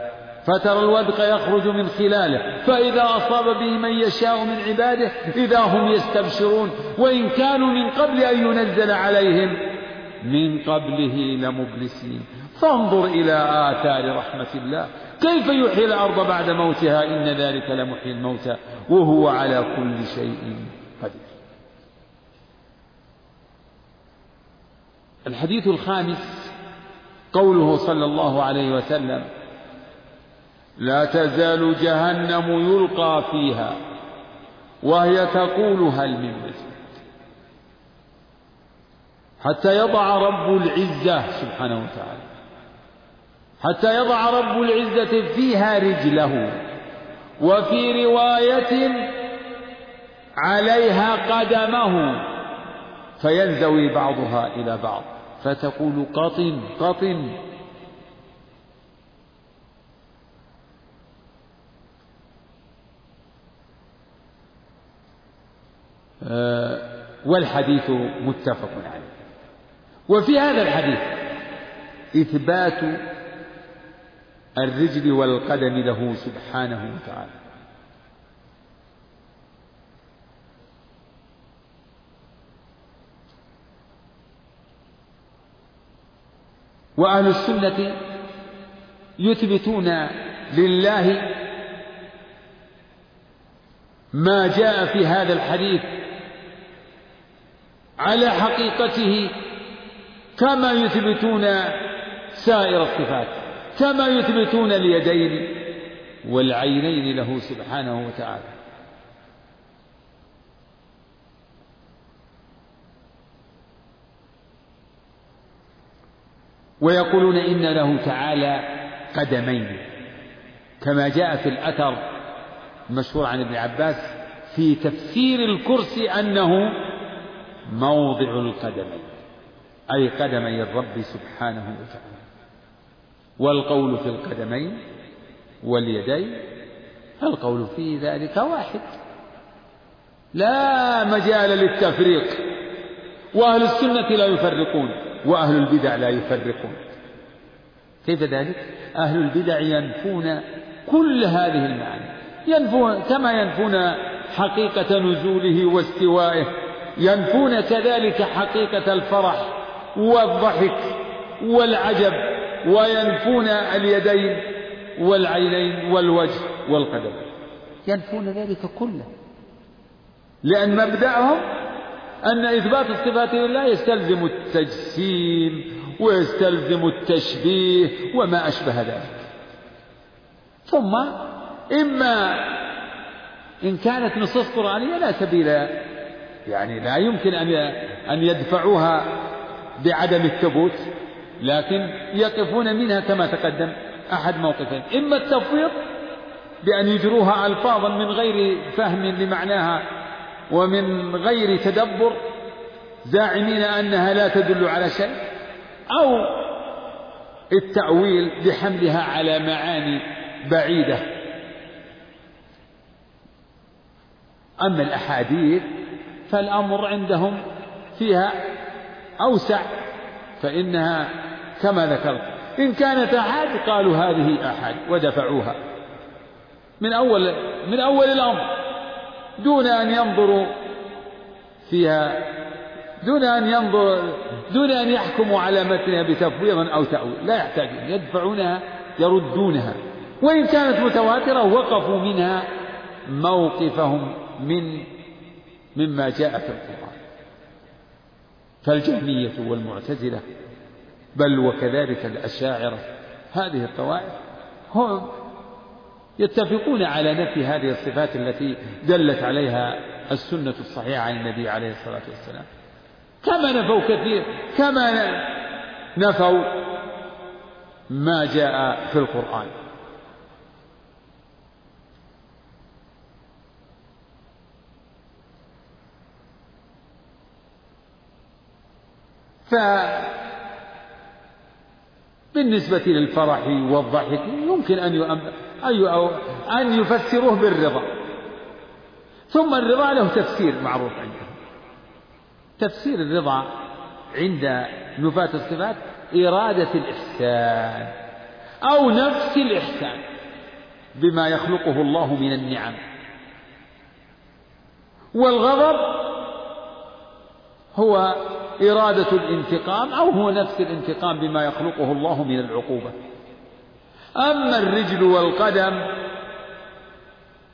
فترى الودق يخرج من خلاله. فإذا أصاب به من يشاء من عباده إذا هم يستبشرون. وإن كانوا من قبل أن ينزل عليهم من قبله لمبلسين. فانظر إلى آثار رحمة الله. كيف يحيي الأرض بعد موتها؟ إن ذلك لمحيي الموتى. وهو على كل شيء قدير. الحديث الخامس قوله صلى الله عليه وسلم لا تزال جهنم يلقى فيها وهي تقول هل من مزيد؟ حتى يضع رب العزة سبحانه وتعالى. حتى يضع رب العزة فيها رجله. وفي رواية عليها قدمه. فينزوي بعضها إلى بعض. فتقول قطن قطن. آه، والحديث متفق عليه. وفي هذا الحديث إثبات الرجل والقدم له سبحانه وتعالى. وأهل السنة يثبتون لله ما جاء في هذا الحديث على حقيقته كما يثبتون سائر الصفات كما يثبتون اليدين والعينين له سبحانه وتعالى. ويقولون إن له تعالى قدمين كما جاء في الأثر المشهور عن ابن عباس في تفسير الكرسي أنه موضع القدمين. أي قدمي الرب سبحانه وتعالى. والقول في القدمين واليدين القول في ذلك واحد. لا مجال للتفريق. وأهل السنة لا يفرقون وأهل البدع لا يفرقون. كيف ذلك؟ أهل البدع ينفون كل هذه المعاني. ينفون كما ينفون حقيقة نزوله واستوائه. ينفون كذلك حقيقة الفرح. والضحك والعجب وينفون اليدين والعينين والوجه والقدم. ينفون ذلك كله. لأن مبدأهم أن إثبات الصفات لله يستلزم التجسيم ويستلزم التشبيه وما أشبه ذلك. ثم إما إن كانت نصوص قرآنية لا سبيل يعني لا يمكن أن أن يدفعوها بعدم الثبوت لكن يقفون منها كما تقدم أحد موقفين. إما التفويض بأن يجروها ألفاظا من غير فهم لمعناها ومن غير تدبر زاعمين أنها لا تدل على شيء أو التأويل بحملها على معاني بعيدة. أما الأحاديث فالأمر عندهم فيها أوسع فإنها كما ذكرت. إن كانت أحد قالوا هذه أحد ودفعوها. من أول من أول الأمر دون أن ينظروا فيها دون أن ينظر دون أن يحكموا على متنها بتفويض أو تأويل لا يحتاجون يدفعونها يردونها. وإن كانت متواترة وقفوا منها موقفهم من مما جاء في القرآن. فالجهمية والمعتزلة بل وكذلك الأشاعرة هذه الطوائف هم يتفقون على نفي هذه الصفات التي دلت عليها السنة الصحيحة عن النبي عليه الصلاة والسلام. كما نفوا كثير كما نفوا ما جاء في القرآن. فبالنسبة للفرح والضحك يمكن أن أن يفسروه بالرضا. ثم الرضا له تفسير معروف عندهم. تفسير الرضا عند نفاة الصفات إرادة الإحسان أو نفس الإحسان بما يخلقه الله من النعم. والغضب هو إرادة الانتقام أو هو نفس الانتقام بما يخلقه الله من العقوبة. أما الرجل والقدم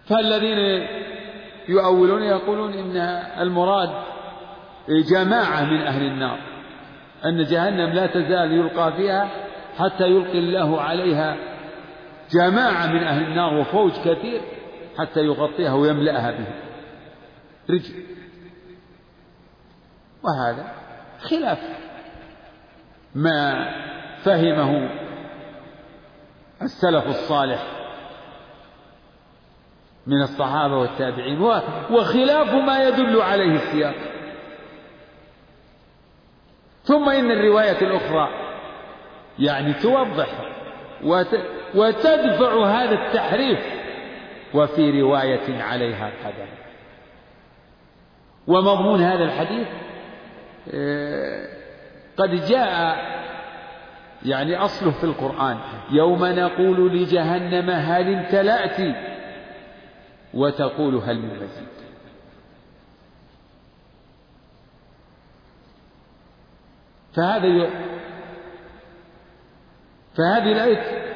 فالذين يؤولون يقولون إن المراد جماعة من أهل النار أن جهنم لا تزال يلقى فيها حتى يلقي الله عليها جماعة من أهل النار وفوج كثير حتى يغطيها ويملأها به. رجل. وهذا خلاف ما فهمه السلف الصالح من الصحابة والتابعين وخلاف ما يدل عليه السياق. ثم إن الرواية الأخرى يعني توضح وتدفع هذا التحريف وفي رواية عليها قدم ومضمون هذا الحديث قد جاء يعني أصله في القرآن. يوم نقول لجهنم هل امتلأت وتقول هل من مزيد. فهذا ي... فهذه الآية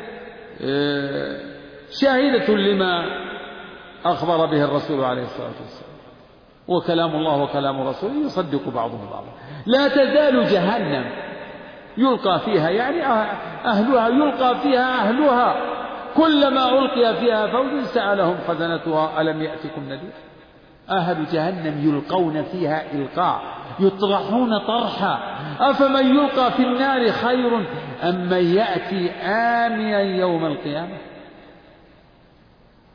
آه، شاهدة لما أخبر به الرسول عليه الصلاة والسلام. وكلام الله وكلام رسوله يصدق بعضهم بعضا. لا تزال جهنم يلقى فيها يعني أهلها يلقى فيها أهلها. كلما ألقي فيها فوج سألهم خزنتها ألم يأتكم نذير؟ أهل جهنم يلقون فيها إلقاء يطرحون طرحا. أفمن يلقى في النار خير أم من يأتي آمنا يوم القيامة؟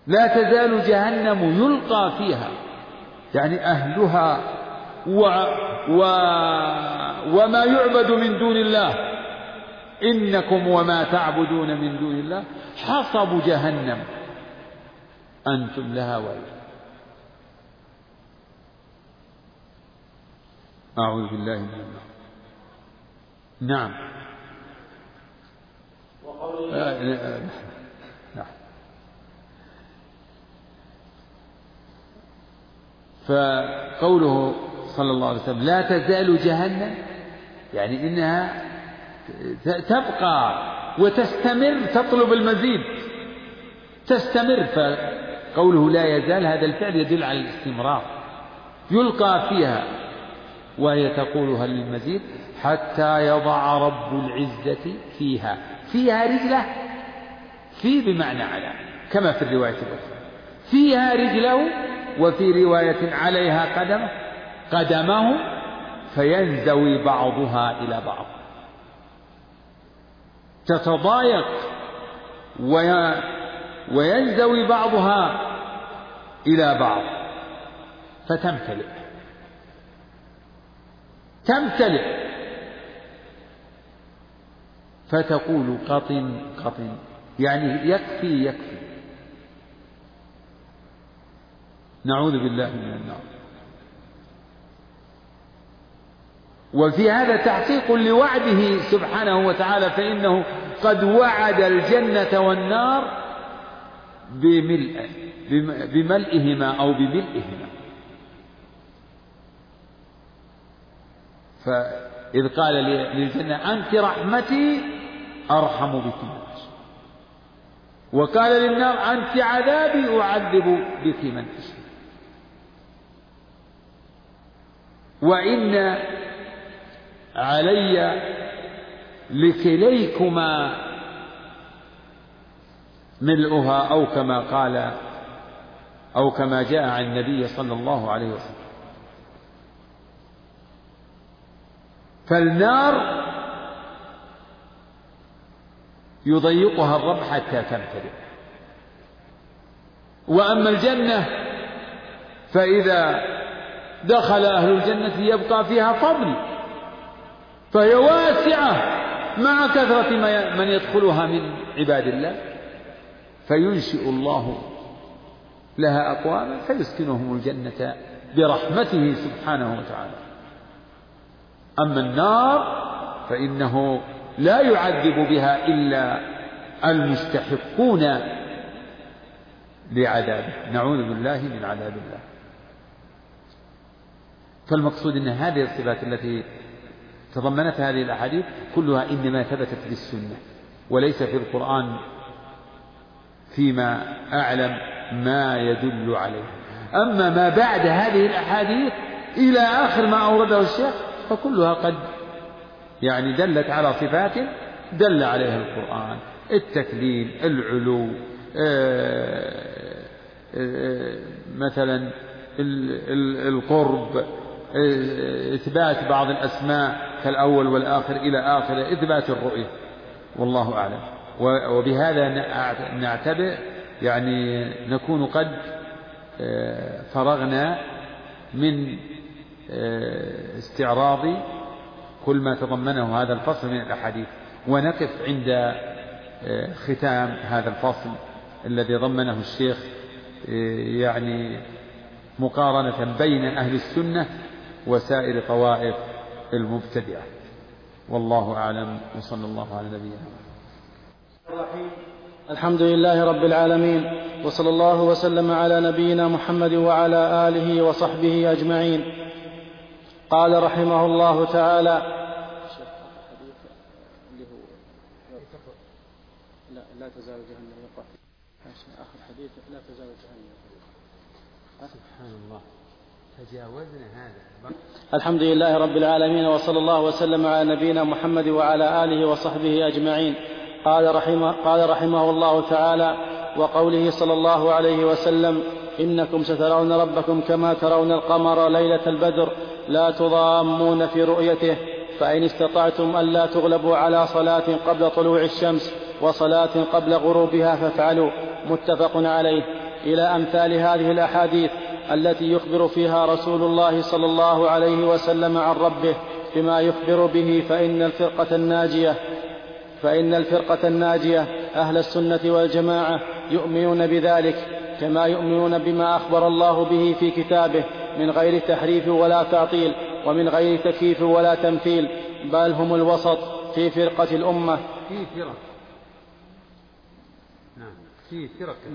لا تزال جهنم يلقى فيها. يعني أهلها و و وما يعبد من دون الله. إنكم وما تعبدون من دون الله. حصب جهنم. أنتم لها ويل أعوذ بالله من النار. نعم. آه، آه، نعم فقوله صلى الله عليه وسلم لا تزال جهنم يعني إنها تبقى وتستمر تطلب المزيد تستمر فقوله لا يزال هذا الفعل يدل على الاستمرار يلقى فيها وهي تقول هل من مزيد حتى يضع رب العزة فيها فيها رجلة في بمعنى على كما في الرواية الأخرى فيها رجله وفي رواية عليها قدمه قدمه فينزوي بعضها إلى بعض. تتضايق وينزوي بعضها إلى بعض. فتمتلئ. تمتلئ. فتقول قطن قطن. يعني يكفي يكفي. نعوذ بالله من النار. وفي هذا تحقيق لوعده سبحانه وتعالى فإنه قد وعد الجنة والنار بملئهما أو بملئهما. فإذ قال للجنة أنت رحمتي أرحم بك الناس. وقال للنار أنت عذابي أعذب بك من أشاء وإن علي لكليكما ملؤها أو كما قال أو كما جاء عن النبي صلى الله عليه وسلم. فالنار يضيقها الرب حتى تمتلئ. وأما الجنة فإذا دخل أهل الجنة يبقى فيها فضل فهي واسعة مع كثرة من يدخلها من عباد الله فينشئ الله لها أقواما فيسكنهم الجنة برحمته سبحانه وتعالى. أما النار فإنه لا يعذب بها إلا المستحقون لعذابه نعوذ بالله من عذاب الله. فالمقصود أن هذه الصفات التي تضمنتها هذه الأحاديث كلها إنما ثبتت بالسنة وليس في القرآن فيما أعلم ما يدل عليه. أما ما بعد هذه الأحاديث إلى آخر ما أورده الشيخ فكلها قد يعني دلت على صفات دل عليها القرآن التكليم العلو آه، آه، مثلا القرب آه، إثبات بعض الأسماء كالأول والآخر إلى آخره إثبات الرؤية. والله أعلم. وبهذا نعتبر يعني نكون قد فرغنا من استعراض كل ما تضمنه هذا الفصل من الأحاديث. ونقف عند آه، ختام هذا الفصل الذي ضمنه الشيخ آه، يعني مقارنة بين أهل السنة وسائر طوائف المبتدعة. والله أعلم. وصلى الله على نبينا الرحيم الحمد لله رب العالمين وصلى الله وسلم على نبينا محمد وعلى آله وصحبه أجمعين. قال رحمه الله تعالى لا لا تزال جهنم يقع. آخر حديث لا تزال جهنم سبحان الله. تجاوزنا هذا. الحمد لله رب العالمين وصلى الله وسلم على نبينا محمد وعلى آله وصحبه أجمعين. قال رحمه, قال رحمه الله تعالى وقوله صلى الله عليه وسلم إنكم سترون ربكم كما ترون القمر ليلة البدر لا تضامون في رؤيته فإن استطعتم ألا تغلبوا على صلاة قبل طلوع الشمس وصلاة قبل غروبها فافعلوا. متفق عليه. إلى أمثال هذه الأحاديث. التي يخبر فيها رسول الله صلى الله عليه وسلم عن ربه بما يخبر به فإن الفرقة الناجية فإن الفرقة الناجية أهل السنة والجماعة يؤمنون بذلك كما يؤمنون بما أخبر الله به في كتابه من غير تحريف ولا تعطيل ومن غير تكييف ولا تمثيل بل هم الوسط في فرقة الأمة. في فرق. نعم.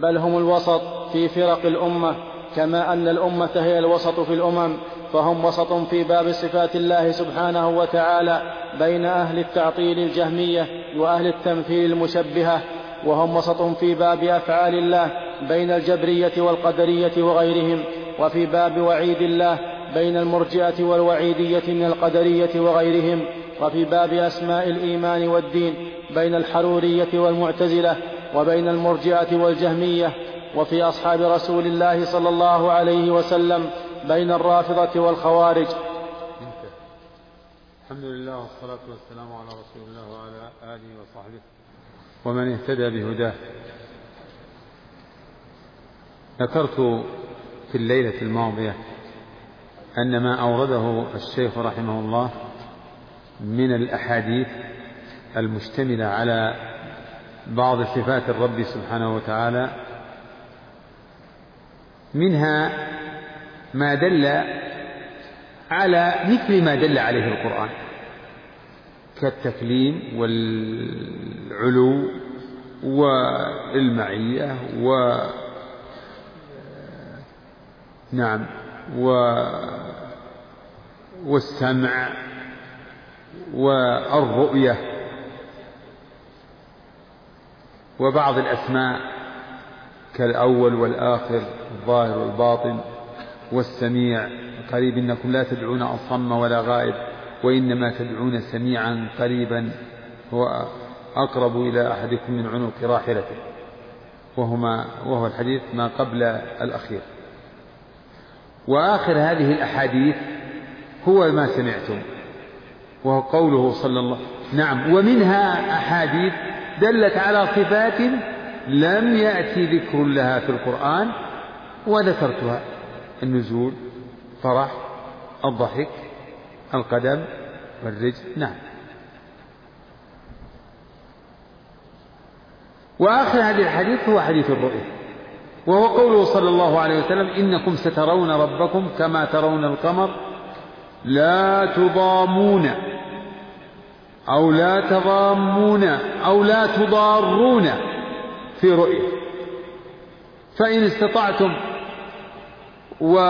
بل هم الوسط في فرق الأمة. كما أن الأمة هي الوسط في الأمم فهم وسط في باب صفات الله سبحانه وتعالى بين أهل التعطيل الجهمية وأهل التمثيل المشبهة وهم وسط في باب أفعال الله بين الجبرية والقدرية وغيرهم وفي باب وعيد الله بين المرجئة والوعيدية من القدرية وغيرهم وفي باب أسماء الإيمان والدين بين الحرورية والمعتزلة وبين المرجئة والجهمية وفي أصحاب رسول الله صلى الله عليه وسلم بين الرافضة والخوارج. الحمد لله والصلاة والسلام على رسول الله وعلى آله وصحبه ومن اهتدى بهداه. ذكرت في الليلة الماضية أن ما أورده الشيخ رحمه الله من الأحاديث المشتملة على بعض صفات الرب سبحانه وتعالى منها ما دل على مثل ما دل عليه القرآن كالتكليم والعلو والمعية و نعم و والسمع والرؤية وبعض الأسماء. كالأول والآخر الظاهر والباطن والسميع. قريب إنكم لا تدعون أصم ولا غائب وإنما تدعون سميعا قريبا هو أقرب إلى أحدكم من عنق راحلته. وهما وهو الحديث ما قبل الأخير. وآخر هذه الأحاديث هو ما سمعتم وهو قوله صلى الله نعم. ومنها أحاديث دلت على صفات لم يأتي ذكر لها في القرآن وذكرتها. النزول فرح الضحك القدم والرجل نعم. وآخر هذه الحديث هو حديث الرؤيا وهو قوله صلى الله عليه وسلم إنكم سترون ربكم كما ترون القمر. لا تضامون أو لا تضامون أو لا تضارون. في رؤية. فإن استطعتم و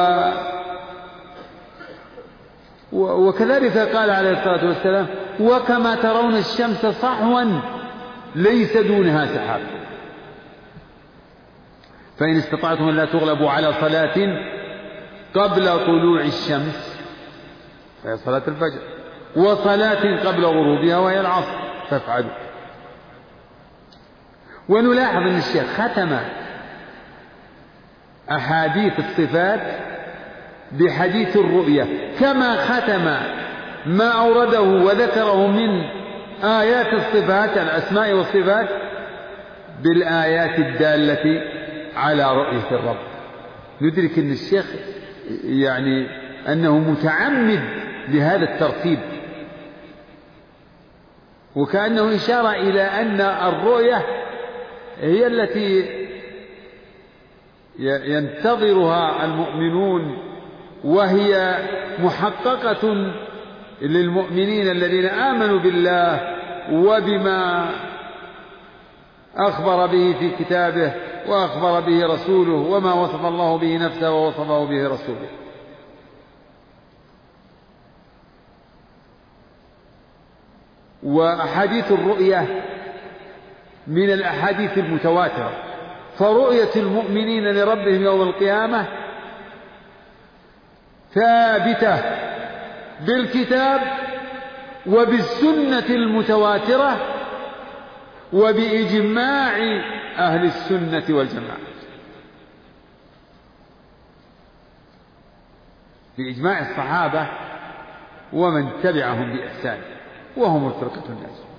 وكذلك قال عليه الصلاة والسلام وكما ترون الشمس صحوا ليس دونها سحاب. فإن استطعتم أن لا تغلبوا على صلاة قبل طلوع الشمس فهي صلاة الفجر وصلاة قبل غروبها وهي العصر فافعلوا. ونلاحظ أن الشيخ ختم أحاديث الصفات بحديث الرؤية. كما ختم ما أورده وذكره من آيات الصفات الأسماء والصفات بالآيات الدالة على رؤية الرب. ندرك أن الشيخ يعني أنه متعمد لهذا الترتيب. وكأنه إشارة إلى أن الرؤية هي التي ينتظرها المؤمنون وهي محققة للمؤمنين الذين آمنوا بالله وبما أخبر به في كتابه وأخبر به رسوله وما وصف الله به نفسه ووصفه به رسوله. وأحاديث الرؤية من الأحاديث المتواترة. فرؤية المؤمنين لربهم يوم القيامة ثابتة بالكتاب وبالسنة المتواترة وبإجماع أهل السنة والجماعة. بإجماع الصحابة ومن تبعهم بإحسان وهم الفرقة الناجية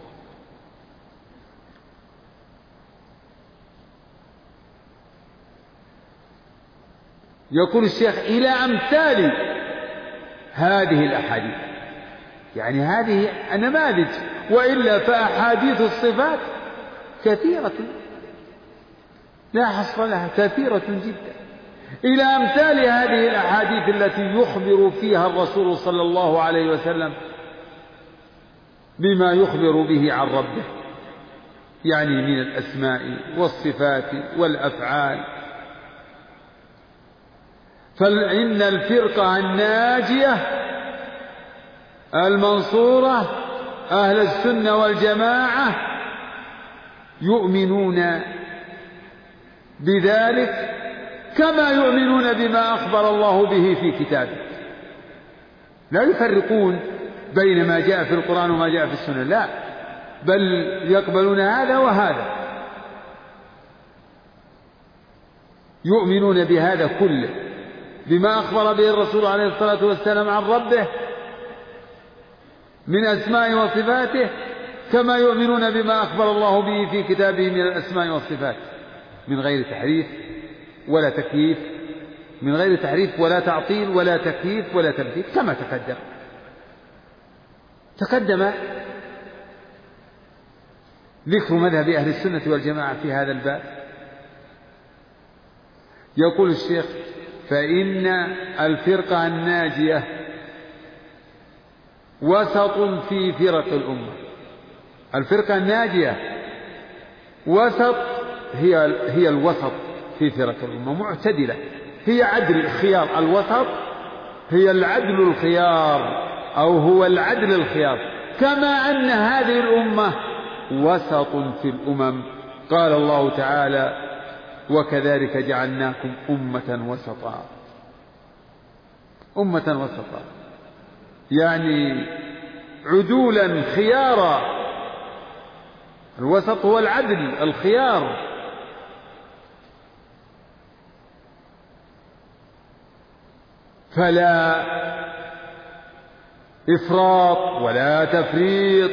يقول الشيخ إلى أمثال هذه الأحاديث. يعني هذه نماذج وإلا فأحاديث الصفات كثيرة لا حصر لها كثيرة جدا. إلى أمثال هذه الأحاديث التي يخبر فيها الرسول صلى الله عليه وسلم بما يخبر به عن ربه يعني من الأسماء والصفات والأفعال. فإن الفرقة الناجية المنصورة أهل السنة والجماعة يؤمنون بذلك كما يؤمنون بما أخبر الله به في كتابه. لا يفرقون بين ما جاء في القرآن وما جاء في السنة لا بل يقبلون هذا وهذا. يؤمنون بهذا كله. بما أخبر به الرسول عليه الصلاة والسلام عن ربه من أسماء وصفاته كما يؤمنون بما أخبر الله به في كتابه من الأسماء والصفات من غير تحريف ولا تكييف من غير تحريف ولا تعطيل ولا تكييف ولا تمثيل كما تقدم. تقدم ذكر مذهب أهل السنة والجماعة في هذا الباب. يقول الشيخ فإن الفرقة الناجية وسط في فرق الأمة. الفرقة الناجية وسط هي هي الوسط في فرق الأمة معتدلة. هي عدل الخيار الوسط هي العدل الخيار أو هو العدل الخيار. كما أن هذه الأمة وسط في الأمم. قال الله تعالى وكذلك جعلناكم أمة وسطا. أمة وسطا. يعني عدولا خيارا. الوسط هو العدل الخيار. فلا إفراط ولا تفريط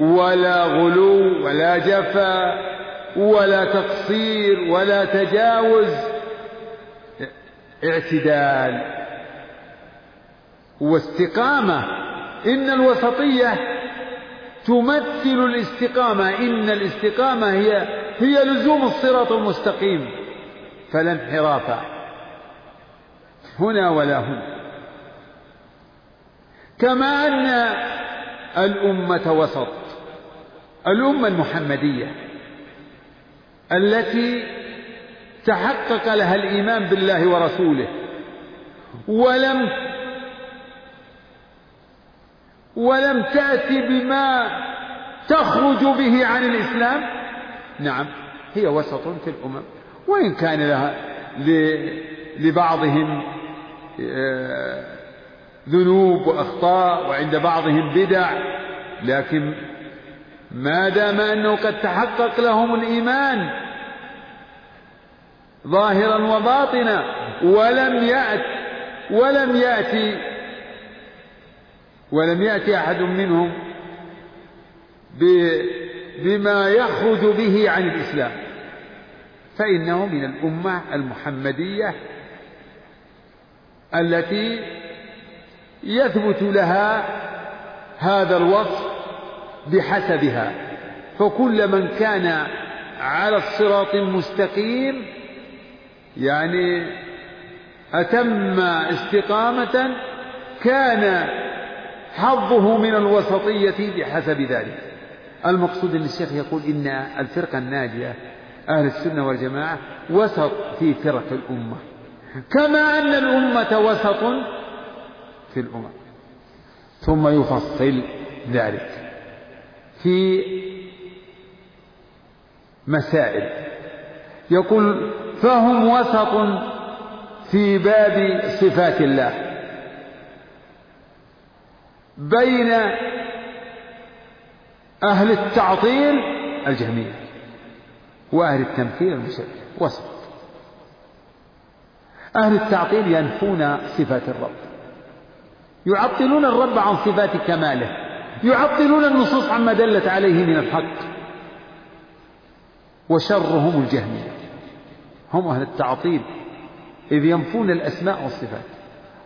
ولا غلو ولا جفا. ولا تقصير ولا تجاوز. اعتدال واستقامة. إن الوسطية تمثل الاستقامة. إن الاستقامة هي هي لزوم الصراط المستقيم. فلا انحراف. هنا ولا هنا كما أن الأمة وسط. الأمة المحمدية. التي تحقق لها الإيمان بالله ورسوله. ولم ولم تأتي بما تخرج به عن الإسلام؟ نعم هي وسط في الأمم. وإن كان لها لبعضهم آه، ذنوب وأخطاء وعند بعضهم بدع لكن ما دام أنه قد تحقق لهم الإيمان ظاهرا وباطنا ولم يأت ولم يأتي ولم يأتي أحد منهم بما يخرج به عن الإسلام. فإنه من الأمة المحمدية التي يثبت لها هذا الوصف بحسبها. فكل من كان على الصراط المستقيم يعني أتم استقامة كان حظه من الوسطية بحسب ذلك. المقصود أن الشيخ يقول إن الفرقة الناجية أهل السنة والجماعة وسط في فرق الأمة. كما أن الأمة وسط في الأمم. ثم يفصل ذلك. في مسائل. يقول فهم وسط في باب صفات الله. بين أهل التعطيل الجهمية وأهل التمثيل المشبه وسط. أهل التعطيل ينفون صفات الرب. يعطلون الرب عن صفات كماله. يعطلون النصوص عما دلت عليه من الحق. وشرهم الجهمية. هم أهل التعطيل. إذ ينفون الأسماء والصفات.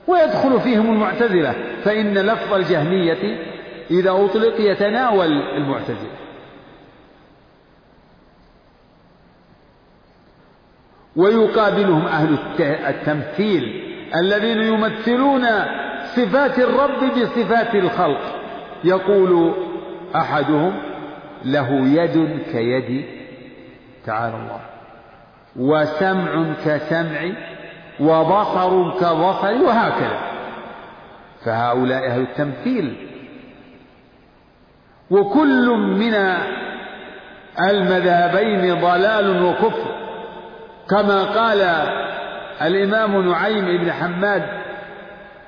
ويدخل فيهم المعتزلة. فإن لفظ الجهمية إذا أطلق يتناول المعتزلة. ويقابلهم أهل التمثيل. الذين يمثلون صفات الرب بصفات الخلق. يقول أحدهم له يد كيد تعالى الله وسمع كسمع وبصر كبصر وهكذا. فهؤلاء أهل التمثيل. وكل من المذهبين ضلال وكفر. كما قال الإمام نعيم بن حماد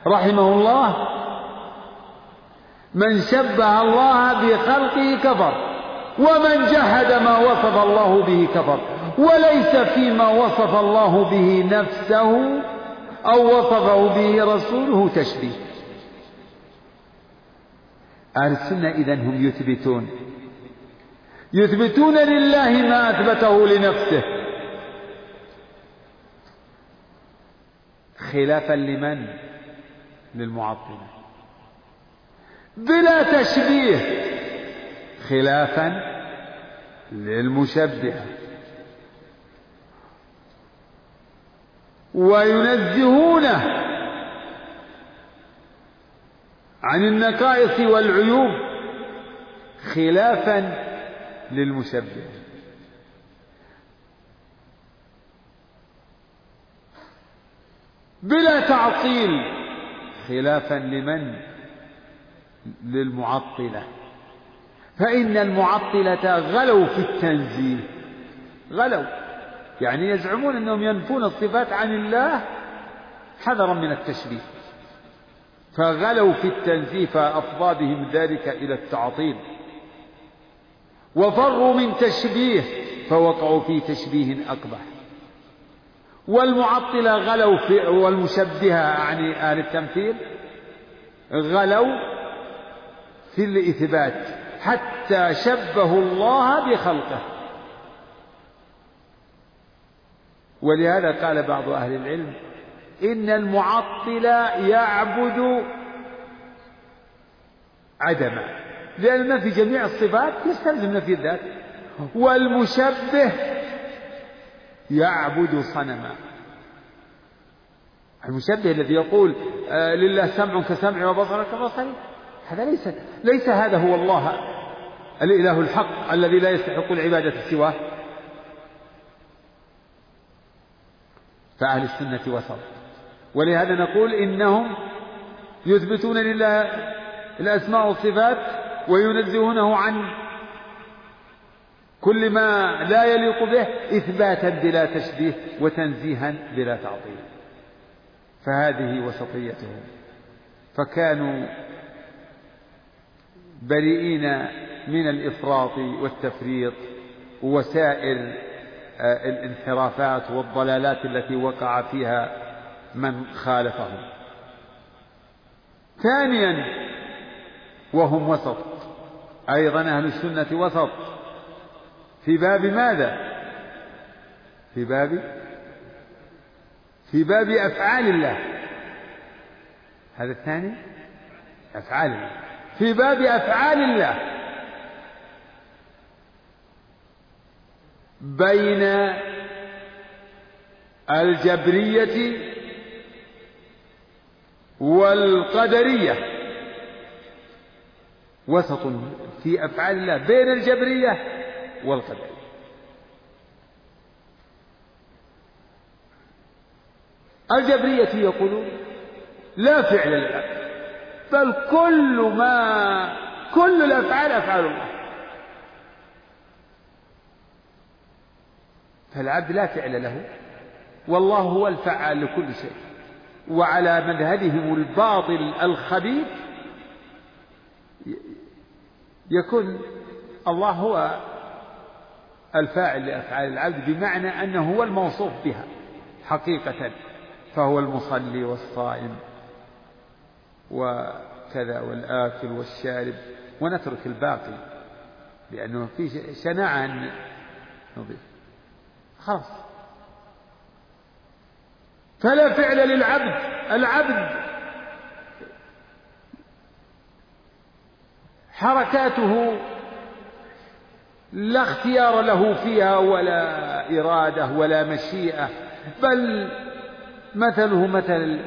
رحمه الله من شبه الله بخلقه كفر ومن جحد ما وصف الله به كفر. وليس فيما وصف الله به نفسه أو وصفه به رسوله تشبيه. أهل السنة إذا هم يثبتون. يثبتون لله ما أثبته لنفسه. خلافا لمن؟ للمعطلة بلا تشبيه خلافا للمشبهة وينزهونه عن النقائص والعيوب خلافا للمشبه. بلا تعطيل خلافا لمن؟ للمعطلة. فإن المعطلة غلوا في التنزيه. غلوا يعني يزعمون أنهم ينفون الصفات عن الله حذرا من التشبيه. فغلوا في التنزيه فأفضى بهم ذلك إلى التعطيل. وفروا من تشبيه فوقعوا في تشبيه اقبح والمعطلة غلوا في والمشبهة يعني أهل التمثيل. غلوا في الإثبات حتى شبهوا الله بخلقه. ولهذا قال بعض أهل العلم إن المعطل يعبد عدما لأن نفي جميع الصفات يستلزم نفي الذات. والمشبه يعبد صنما. المشبه الذي يقول آه لله سمع كسمع وبصر كبصري هذا ليس ليس هذا هو الله الإله الحق الذي لا يستحق العبادة سواه. فأهل السنة وسط ولهذا نقول إنهم يثبتون لله الأسماء والصفات وينزهونه عن كل ما لا يليق به إثباتا بلا تشبيه وتنزيها بلا تعطيل. فهذه وسطيتهم. فكانوا بريئين من الإفراط والتفريط وسائر الانحرافات والضلالات التي وقع فيها من خالفهم. ثانيا وهم وسط أيضا أهل السنة وسط. في باب ماذا؟ في باب في باب أفعال الله. هذا الثاني أفعال الله. في باب أفعال الله. بين الجبرية والقدرية. وسط في أفعال الله بين الجبرية والقدرية. الجبرية يقولون لا فعل للعبد بل كل ما كل الأفعال أفعال الله. فالعبد لا فعل له والله هو الفعال لكل شيء. وعلى مذهبهم الباطل الخبيث يكون الله هو الفاعل لأفعال العبد بمعنى أنه هو الموصوف بها حقيقة فهو المصلي والصائم. وكذا والآكل والشارب ونترك الباقي لأنه في شناعة أن نضيف. خلاص. فلا فعل للعبد العبد حركاته لا اختيار له فيها ولا إرادة ولا مشيئة بل مثله مثل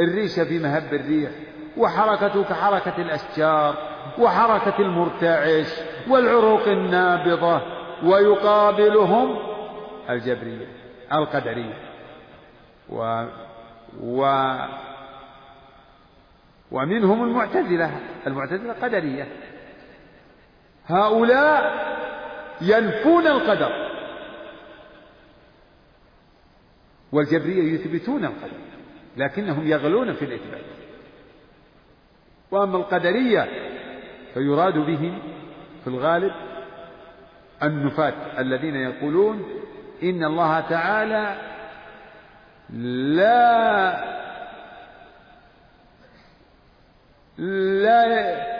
الريشة في مهب الريح وحركته كحركة الأشجار وحركة المرتعش والعروق النابضة ويقابلهم الجبرية القدرية و, و ومنهم المعتزلة المعتزلة قدرية هؤلاء ينفون القدر والجبرية يثبتون القدر. لكنهم يغلون في الإثبات. وأما القدرية فيراد بهم في الغالب النفاة الذين يقولون إن الله تعالى لا لا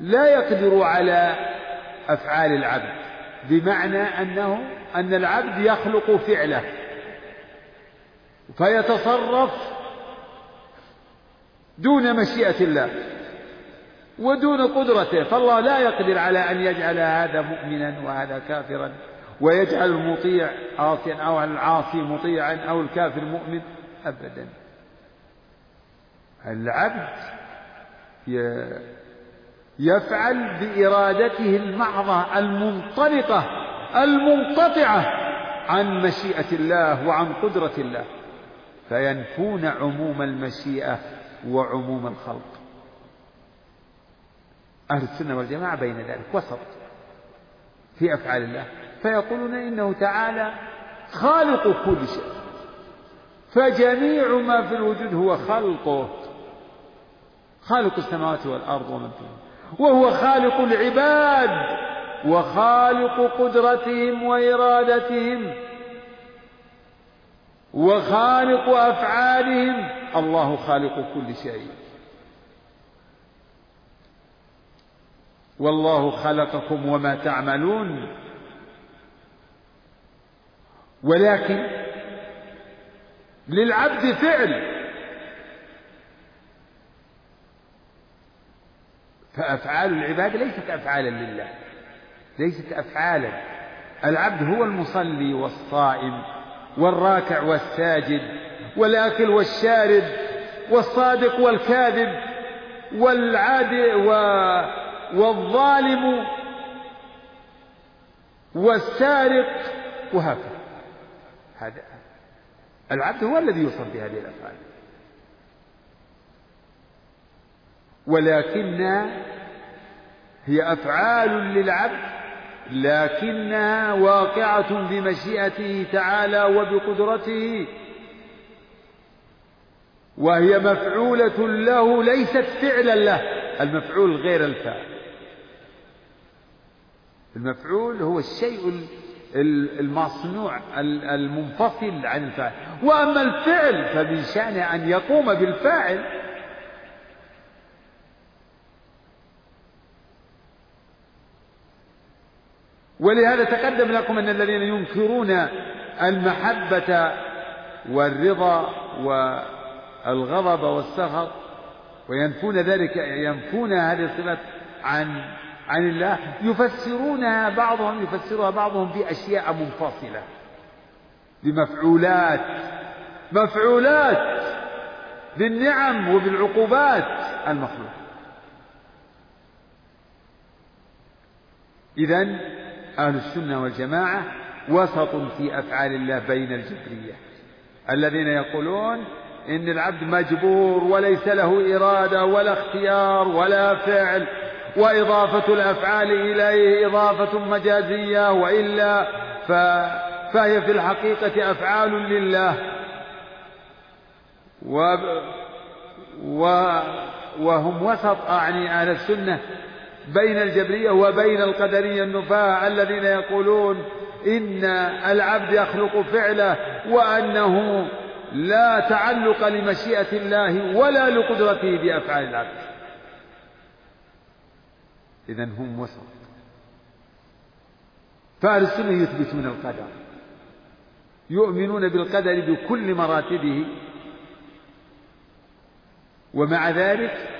لا يقدر على أفعال العبد بمعنى أنه أن العبد يخلق فعله. فيتصرف دون مشيئة الله ودون قدرته فالله لا يقدر على أن يجعل هذا مؤمنا وهذا كافرا ويجعل المطيع عاصيا أو العاصي مطيعا أو الكافر مؤمن أبدا. العبد يفعل بإرادته المحضة المنطلقة المنقطعة عن مشيئة الله وعن قدرة الله. فينفون عموم المشيئة وعموم الخلق. أهل السنة والجماعة بين ذلك وسط في أفعال الله. فيقولون إنه تعالى خالق كل شيء فجميع ما في الوجود هو خلقه. خالق السماوات والأرض ومن فيهن وهو خالق العباد وخالق قدرتهم وإرادتهم. وخالق أفعالهم. الله خالق كل شيء. والله خلقكم وما تعملون. ولكن للعبد فعل. فأفعال العباد ليست أفعالا لله ليست أفعالا. العبد هو المصلي والصائم. والراكع والساجد والآكل والشارب والصادق والكاذب والعاد و والظالم والسارق وهكذا. هذا العبد هو الذي يوصف بهذه الأفعال. ولكن هي أفعال للعبد لكنها واقعة بمشيئته تعالى وبقدرته وهي مفعولة له ليست فعلا له المفعول غير الفاعل. المفعول هو الشيء المصنوع المنفصل عن الفاعل. وأما الفعل فمن شأنه أن يقوم بالفاعل ولهذا تقدم لكم أن الذين ينكرون المحبة والرضا والغضب والسخط وينفون ذلك ينفون هذه الصفات عن عن الله يفسرونها بعضهم يفسرها بعضهم بأشياء منفصلة بمفعولات مفعولات بالنعم وبالعقوبات المخلوق إذا أهل السنة والجماعة وسط في أفعال الله بين الجبرية. الذين يقولون إن العبد مجبور وليس له إرادة ولا اختيار ولا فعل وإضافة الأفعال إليه إضافة مجازية وإلا فهي في الحقيقة أفعال لله. و و وهم وسط أعني أهل السنة بين الجبرية وبين القدرية النفاة الذين يقولون إن العبد يخلق فعله وأنه لا تعلق لمشيئة الله ولا لقدرته بأفعال العبد. إذا هم وسط. فأهل السنة يثبتون القدر. يؤمنون بالقدر بكل مراتبه. ومع ذلك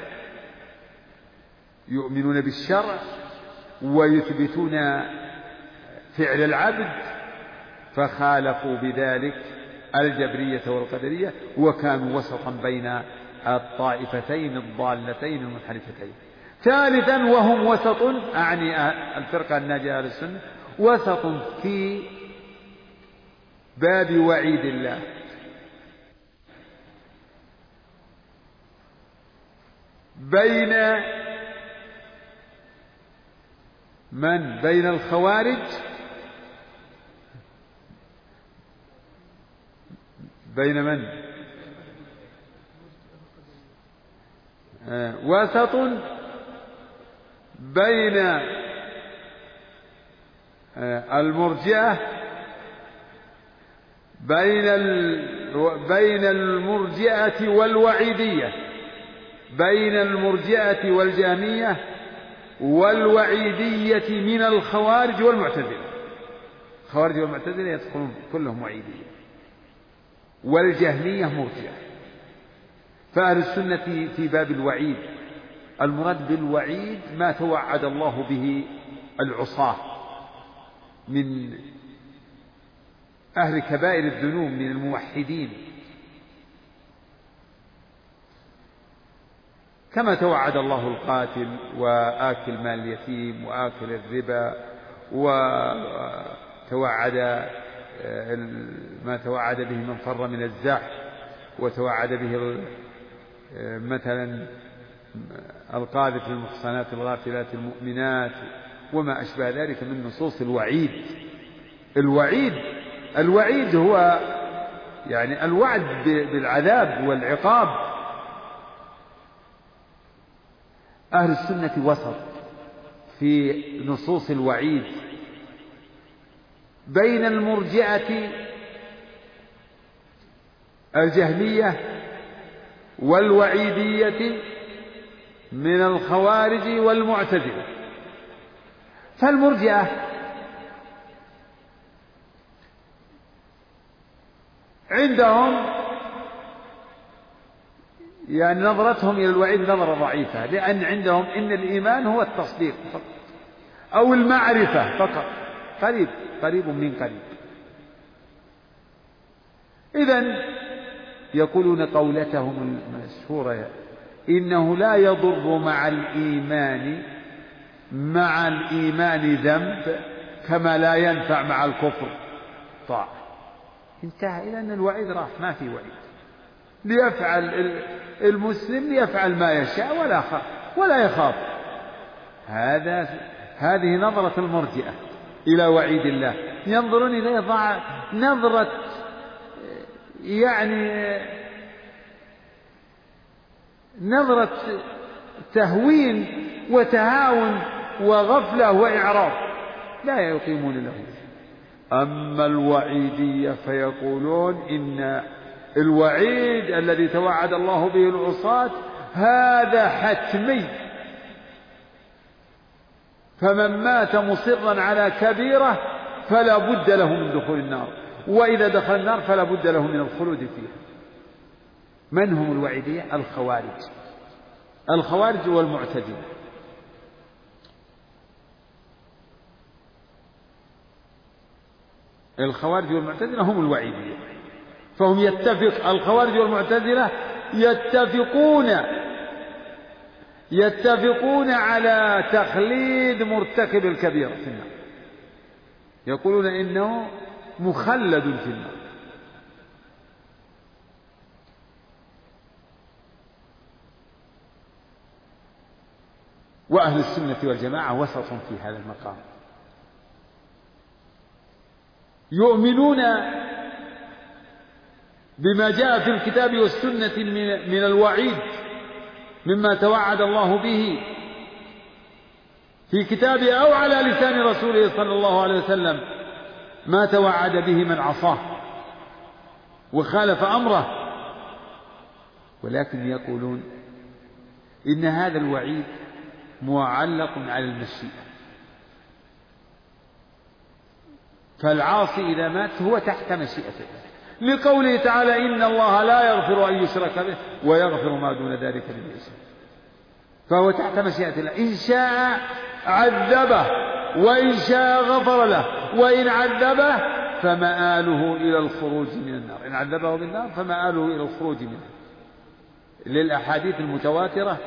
يؤمنون بالشرع ويثبتون فعل العبد فخالفوا بذلك الجبرية والقدرية وكانوا وسطا بين الطائفتين الضالتين المنحرفتين. ثالثا وهم وسط أعني الفرقة الناجية أهل السنة وسط في باب وعيد الله. بين من بين الخوارج؟ بين من؟ آه وسط بين آه المرجئة بين بين المرجئة والوعيدية بين المرجئة والجهمية والوعيدية من الخوارج والمعتزلة. الخوارج والمعتزلة يدخلون كلهم وعيدية. والجهمية مرجئة. فأهل السنة في باب الوعيد. المراد بالوعيد ما توعد الله به العصاة من أهل كبائر الذنوب من الموحدين. كما توعد الله القاتل وآكل مال اليتيم وآكل الربا وتوعد آه، ما توعد به من فر من الزحف وتوعد به آه، مثلا القاذف للمحصنات الغافلات المؤمنات وما أشبه ذلك من نصوص الوعيد. الوعيد الوعيد هو يعني الوعد بالعذاب والعقاب. أهل السنة وسط في نصوص الوعيد بين المرجئة الجهمية والوعيدية من الخوارج والمعتزلة. فالمرجئة عندهم يعني نظرتهم إلى الوعيد نظرة ضعيفة لأن عندهم إن الإيمان هو التصديق فقط أو المعرفة فقط. قريب قريب من قريب. إذا يقولون قولتهم المشهورة إنه لا يضر مع الإيمان مع الإيمان ذنب كما لا ينفع مع الكفر. طاعة. انتهى. إلى أن الوعيد راح ما في وعيد. ليفعل المسلم ليفعل ما يشاء ولا ولا يخاف. هذا هذه نظرة المرجئة إلى وعيد الله. ينظرون إليه ضع نظرة يعني نظرة تهوين وتهاون وغفلة وإعراض. لا يقيمون له أما الوعيدية فيقولون إن الوعيد الذي توعد الله به العصاة هذا حتمي. فمن مات مصرا على كبيرة فلا بد له من دخول النار وإذا دخل النار فلا بد له من الخلود فيها. من هم الوعيدية؟ الخوارج. الخوارج والمعتدين. الخوارج والمعتدين هم الوعيدية. فهم يتفق الخوارج والمعتزلة يتفقون يتفقون على تخليد مرتكب الكبيرة في النار. يقولون إنه مخلد في النار. وأهل السنة والجماعة وسط في هذا المقام. يؤمنون بما جاء في الكتاب والسنة من الوعيد مما توعد الله به في كتابه أو على لسان رسوله صلى الله عليه وسلم ما توعد به من عصاه وخالف أمره. ولكن يقولون إن هذا الوعيد معلق على المشيئة فالعاصي إذا مات هو تحت مشيئة الله لقوله تعالى إن الله لا يغفر أن يشرك به ويغفر ما دون ذلك لمن فهو تحت مشيئة الله. إن شاء عذبه وإن شاء غفر له وإن عذبه فمآله إلى الخروج من النار. إن عذبه بالنار فمآله إلى الخروج منها للأحاديث المتواترة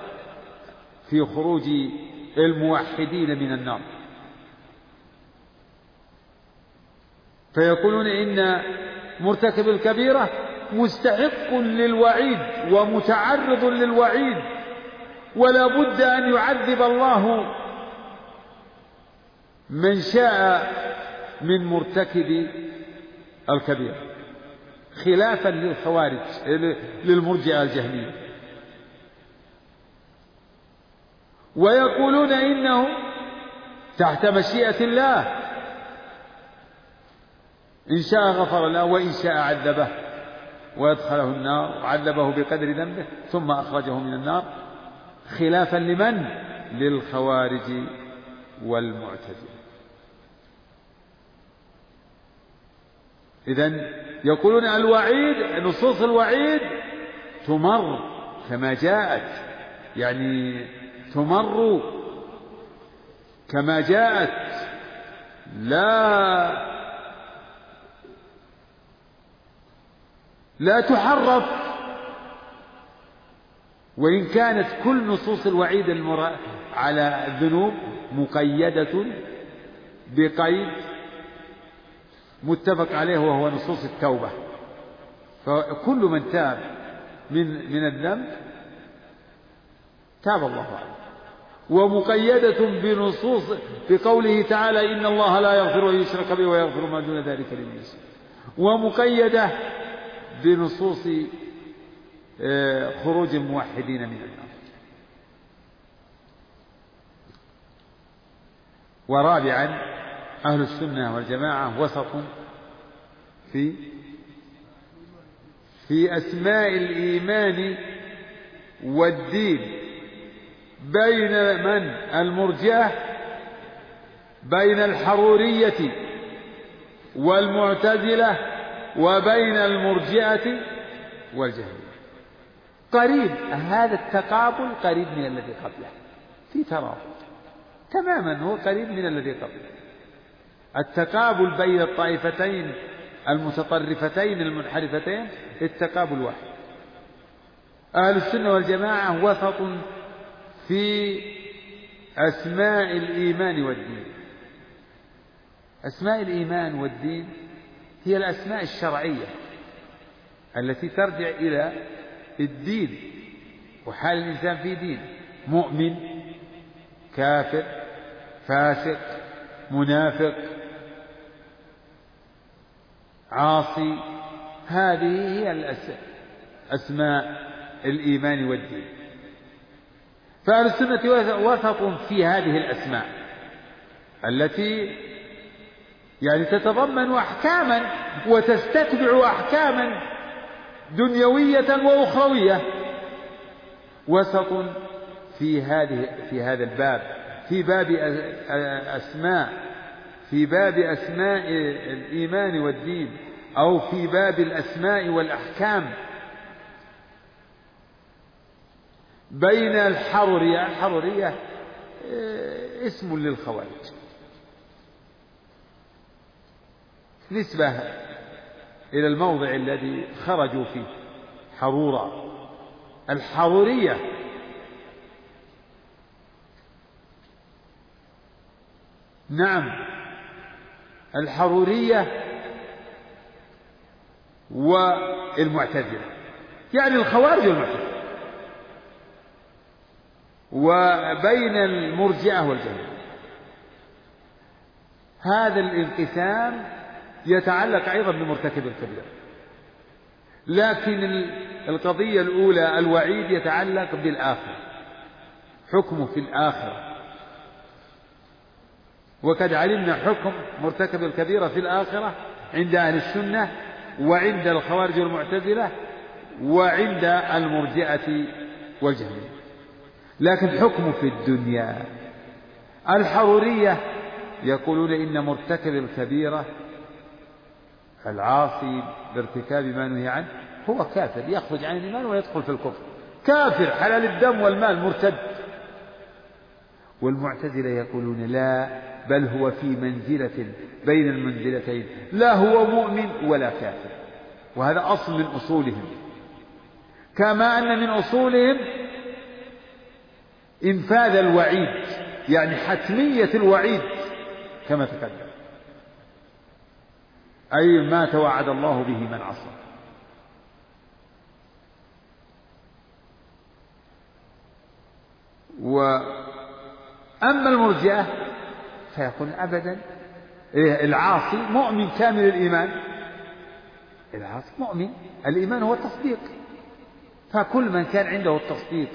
في خروج الموحدين من النار. فيقولون إن مرتكب الكبيرة مستحق للوعيد ومتعرض للوعيد ولا بد أن يعذب الله من شاء من مرتكب الكبيرة. خلافا للخوارج للمرجئة الجهمية. ويقولون إنه تحت مشيئة الله إن شاء غفر له وإن شاء عذبه ويدخله النار وعذبه بقدر ذنبه ثم أخرجه من النار. خلافا لمن؟ للخوارج والمعتزلة. إذا يقولون الوعيد نصوص الوعيد تمر كما جاءت يعني تمر كما جاءت. لا لا تحرف. وإن كانت كل نصوص الوعيد على الذنوب مقيدة بقيد متفق عليه وهو نصوص التوبة. فكل من تاب من من الذنب تاب الله عليه. ومقيدة بنصوص بقوله تعالى إن الله لا يغفر أن يشرك به ويغفر ما دون ذلك لمن ومقيدة بنصوص آه، خروج الموحدين من النار ورابعا أهل السنة والجماعة وسط في في أسماء الإيمان والدين بين من؟ المرجئة بين الحرورية والمعتزلة وبين المرجئة والجهمية قريب هذا التقابل قريب من الذي قبله. في ترابط. تماما هو قريب من الذي قبله. التقابل بين الطائفتين المتطرفتين المنحرفتين التقابل واحد. أهل السنة والجماعة وسط في أسماء الإيمان والدين. أسماء الإيمان والدين هي الأسماء الشرعية التي ترجع إلى الدين وحال الإنسان في دين مؤمن كافر فاسق منافق عاصي هذه هي أسماء الإيمان والدين. فأهل السنة وسط في هذه الأسماء التي يعني تتضمن أحكاما وتستتبع أحكاما دنيوية وأخروية. وسط في هذه في هذا الباب في باب أسماء في باب أسماء الإيمان والدين أو في باب الأسماء والأحكام. بين الحرورية آه، اسم للخوارج. نسبة إلى الموضع الذي خرجوا فيه. حرورا الحرورية نعم. الحرورية والمعتزلة. يعني الخوارج والمعتزلة. وبين المرجئة والجهمية هذا الانقسام يتعلق أيضا بمرتكب الكبيرة لكن القضية الأولى الوعيد يتعلق بالآخرة حكمه في الآخرة وقد علمنا حكم مرتكب الكبيرة في الآخرة عند أهل السنة وعند الخوارج والمعتزلة وعند المرجئة والجهمية. لكن حكمه في الدنيا. الحرورية يقولون إن مرتكب الكبيرة العاصي بارتكاب ما نهي عنه هو كافر يخرج عن الإيمان ويدخل في الكفر. كافر حلال الدم والمال مرتد. والمعتزلة يقولون لا بل هو في منزلة بين المنزلتين لا هو مؤمن ولا كافر. وهذا أصل من أصولهم. كما أن من أصولهم إنفاذ الوعيد يعني حتمية الوعيد كما تقدم. أي ما توعد الله به من عصى. وأما المرجئة فيقول أبدا. إيه، العاصي مؤمن كامل الإيمان. العاصي مؤمن. الإيمان هو التصديق. فكل من كان عنده التصديق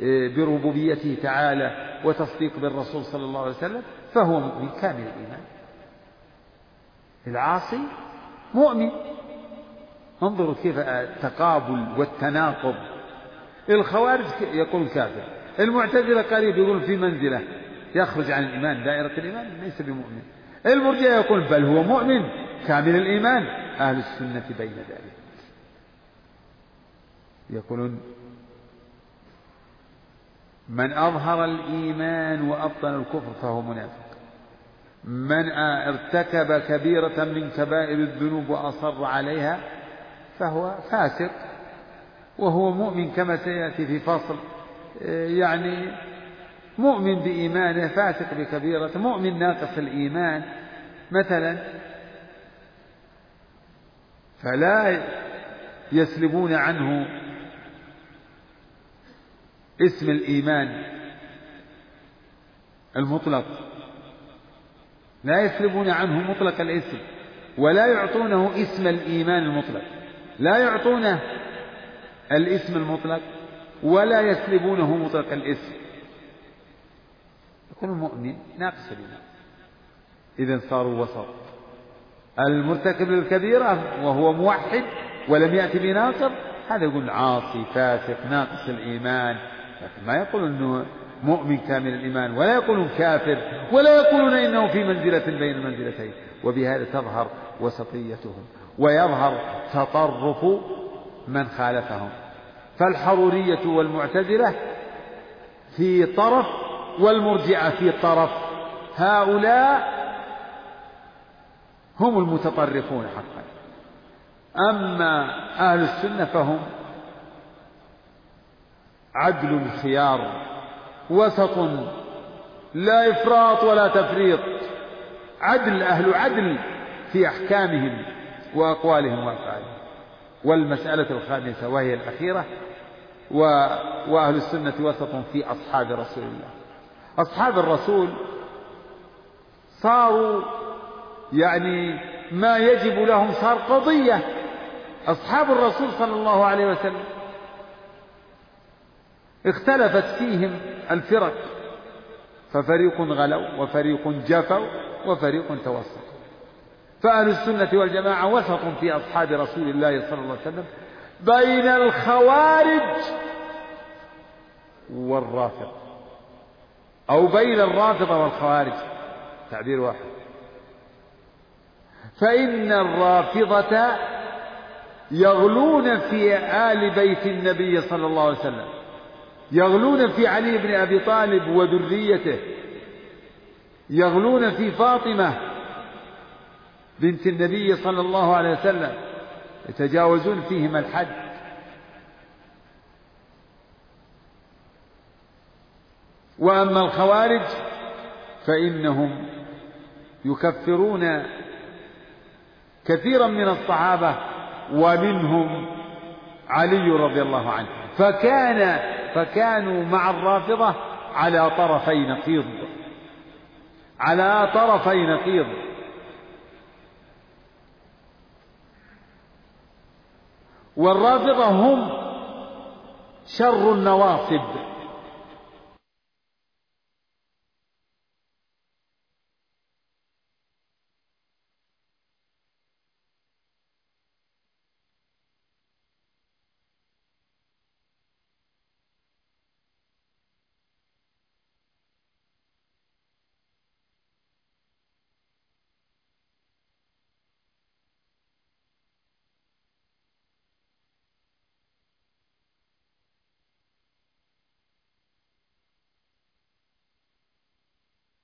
إيه، بربوبيته تعالى وتصديق بالرسول صلى الله عليه وسلم فهو مؤمن كامل الإيمان. العاصي مؤمن. انظروا كيف التقابل والتناقض. الخوارج يقول كافر. المعتزلة قريب يقول في منزلة يخرج عن الإيمان دائرة الإيمان ليس بمؤمن. المرجئة يقول بل هو مؤمن كامل الإيمان. أهل السنة بين ذلك. يقولون من أظهر الإيمان وأبطن الكفر فهو منافق. من ارتكب كبيرة من كبائر الذنوب وأصر عليها فهو فاسق وهو مؤمن كما سيأتي في فصل. يعني مؤمن بإيمانه فاسق بكبيرة مؤمن ناقص الإيمان. مثلا فلا يسلبون عنه اسم الإيمان المطلق. لا يسلبون عنه مطلق الاسم ولا يعطونه اسم الإيمان المطلق لا يعطونه الاسم المطلق ولا يسلبونه مطلق الاسم. يكون مؤمن ناقص الإيمان. إذا صاروا وسط. المرتكب للكبيرة وهو موحد ولم يأتي بناصر هذا يقول عاصي فاسق ناقص الإيمان. لكن ما يقول أنه مؤمن كامل الإيمان ولا يقولون كافر ولا يقولون إنه في منزلة بين المنزلتين وبهذا تظهر وسطيتهم ويظهر تطرف من خالفهم. فالحرورية والمعتزلة في طرف والمرجعة في طرف. هؤلاء هم المتطرفون حقا. أما أهل السنة فهم عدل الخيار وسط لا إفراط ولا تفريط. عدل أهل عدل في أحكامهم وأقوالهم وأفعالهم. والمسألة الخامسة وهي الأخيرة و... وأهل السنة وسط في أصحاب رسول الله. أصحاب الرسول صاروا يعني ما يجب لهم صار قضية. أصحاب الرسول صلى الله عليه وسلم اختلفت فيهم الفرق. ففريق غلوا وفريق جفوا وفريق توسطوا. فأهل السنة والجماعة وسط في أصحاب رسول الله صلى الله عليه وسلم بين الخوارج والرافضة أو بين الرافضة والخوارج. تعبير واحد. فإن الرافضة يغلون في آل بيت النبي صلى الله عليه وسلم. يغلون في علي بن أبي طالب وذريته يغلون في فاطمة بنت النبي صلى الله عليه وسلم يتجاوزون فيهم الحد. وأما الخوارج فإنهم يكفرون كثيرا من الصحابة ومنهم علي رضي الله عنه. فكان فكانوا مع الرافضة على طرفي نقيض. على طرفي نقيض. والرافضة هم شر النواصب.